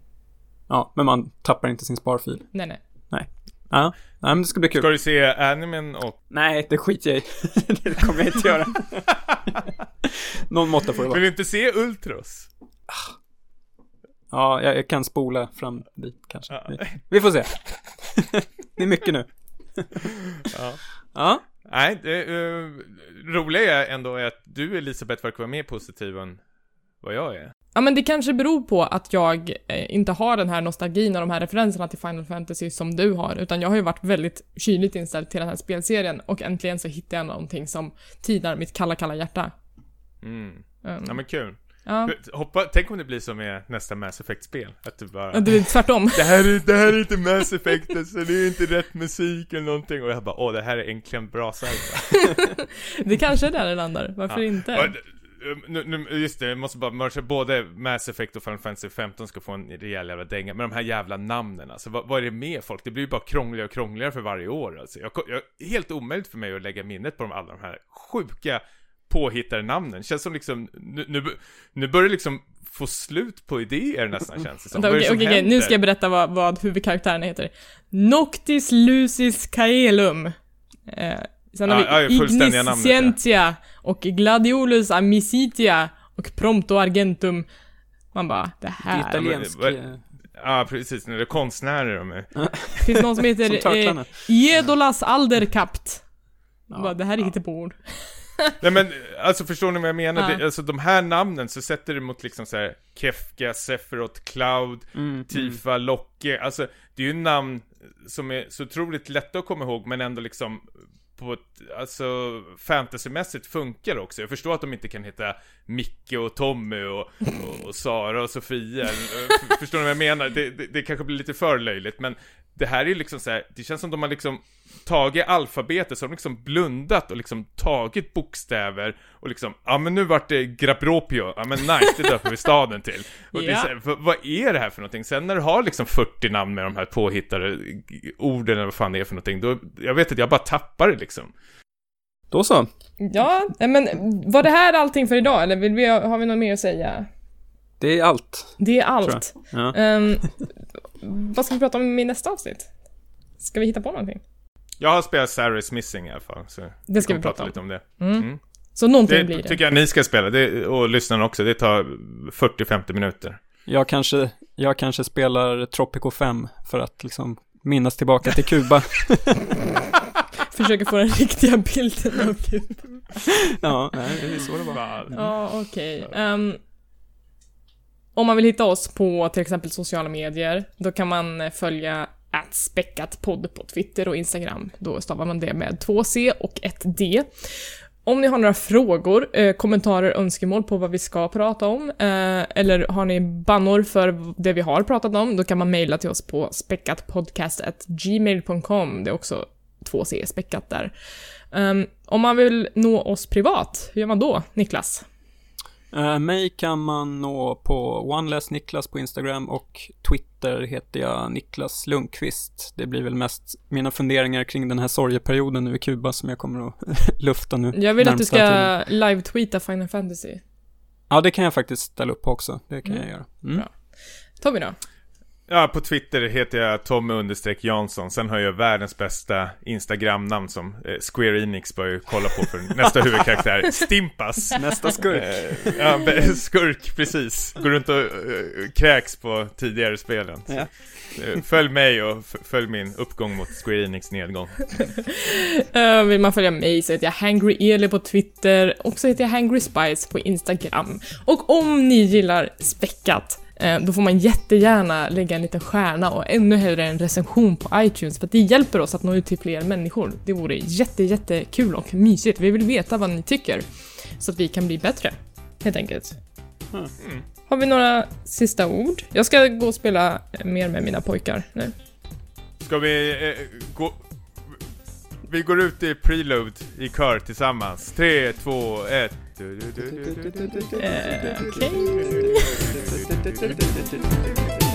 Ja, men man tappar inte sin sparfil. nej, nej. Ja, nej, men det ska bli kul. Ska du se animen och... Nej, det skiter jag i. det kommer jag inte göra. Någon måtta får det Vill vara. du inte se Ultros? Ja, jag, jag kan spola fram dit kanske. Ja. Vi, vi får se. det är mycket nu. Ja. Ja. Nej, det uh, roliga är ändå att du Elisabeth verkar vara mer positiv än vad jag är. Ja, men det kanske beror på att jag eh, inte har den här nostalgin och de här referenserna till Final Fantasy som du har, utan jag har ju varit väldigt kyligt inställd till den här spelserien och äntligen så hittade jag någonting som tinar mitt kalla, kalla hjärta. Mm. Mm. Ja men kul. Ja, Hoppa, tänk om det blir som med nästa Mass Effect-spel. Att du bara... det är tvärtom. Det här, är, det här är inte Mass Effect, alltså, det är inte rätt musik eller någonting. Och jag bara, åh det här är äntligen bra sajt. Det kanske är där det landar, varför Ja. inte? Och, nu, nu, just det, jag måste bara mercha, både Mass Effect och Final Fantasy 15 ska få en rejäl jävla dänga. Men de här jävla namnen alltså, vad, vad är det med folk? Det blir ju bara krångligare och krångligare för varje år alltså. Jag, jag, helt omöjligt för mig att lägga minnet på de, alla de här sjuka påhittade namnen. Känns som liksom, nu, nu, nu börjar det liksom få slut på idéer nästan känns det som. Det Okej, som okej, okej, nu ska jag berätta vad, vad huvudkaraktärerna heter. Noctis Lucis Caelum. Eh, sen har Ja, ja, vi fullständiga namnet, ja. Igniscientia och Gladiolus Amicitia och Prompto Argentum. Man bara, det Det är här. italiensk... vad- eh, Ja, precis, när det är konstnärer de är. Finns någon som Som heter eh, Turtlarna. Iedolas Alderkapt. Ja, bara, det här är ja. hittepåord. Nej men, alltså förstår ni vad jag menar? Ja. Det, alltså de här namnen så sätter det mot liksom så här Kefka, Sephiroth, Cloud, Mm, mm. Tifa, Locke, alltså det är ju namn som är så otroligt lätta att komma ihåg men ändå liksom på ett, alltså fantasymässigt funkar också. Jag förstår att de inte kan heta Micke och Tommy och, och, och Sara och Sofia. Förstår ni vad jag menar? Det, det, det kanske blir lite för löjligt men det här är ju liksom så här, det känns som de har liksom tagit alfabetet, så har de liksom blundat och liksom tagit bokstäver och liksom, ja men nu vart det Grapropio, ja men nice, det döper vi staden till. Och det är så vad, är det här för någonting? Sen när du har liksom 40 namn med de här påhittade orden eller vad fan det är för någonting, då, jag vet inte, jag bara tappar det liksom. Då så. Ja, men var det här allting för idag eller vill vi, har vi något mer att säga? Det är allt. Det är allt. Ja. Ehm, vad ska vi prata om i nästa avsnitt? Ska vi hitta på någonting? Jag har spelat Sarah's Missing i alla fall, så Det ska vi prata om. lite om det. Mm. Så någonting Det blir det. tycker jag ni ska spela, det, och lyssnarna också, det tar 40-50 minuter. Jag kanske, jag kanske spelar Tropico 5 för att liksom minnas tillbaka till Kuba. Försöker få den riktiga bilden av Kuba. ja, nej, det är så det var. Ja, okej. Ehm, om man vill hitta oss på till exempel sociala medier, då kan man eh, späckat podd på Twitter och Instagram. Då stavar man det med två C och ett D. Om ni har några frågor, eh, kommentarer, önskemål på vad vi ska prata om, eh, eller har ni bannor för det vi har pratat om, då kan man mejla till oss på späckatpodcastgmail.com. Det är också två C späckat där. Um, om man vill nå oss privat, hur gör man då, Niklas? Uh, mig kan man nå på OneLessNiklas på Instagram och Twitter heter jag Niklas Lundqvist. Det blir väl mest mina funderingar kring den här sorgeperioden nu i Kuba som jag kommer att lufta nu. Jag vill att du ska live-tweeta Final Fantasy. Ja, det kan jag faktiskt ställa upp på också. Det kan Mm. jag göra. Mm. Bra. Tommy då? Ja, på Twitter heter jag Tommy understreck Jansson. Sen har jag världens bästa Instagram-namn som eh, Square Enix bör ju kolla på för nästa huvudkaraktär. Stimpas. Nästa skurk. Eh, ja, skurk, precis. Går runt och eh, kräks på tidigare spelen. Så, Ja. eh, Följ mig och följ min uppgång mot Square Enix nedgång. Uh, vill man följa mig så heter jag Hangry Eli på Twitter och så heter jag Hangry Spice på Instagram. Och om ni gillar späckat då får man jättegärna lägga en liten stjärna och ännu hellre en recension på iTunes för att det hjälper oss att nå ut till fler människor. Det vore jätte, jättekul och mysigt. Vi vill veta vad ni tycker så att vi kan bli bättre, helt enkelt. Mm. Har vi några sista ord? Jag ska gå och spela eh, mer med mina pojkar nu. Ska vi eh, gå... Vi går ut i preload i kör tillsammans. Tre, två, ett. Eh, okej. Okay.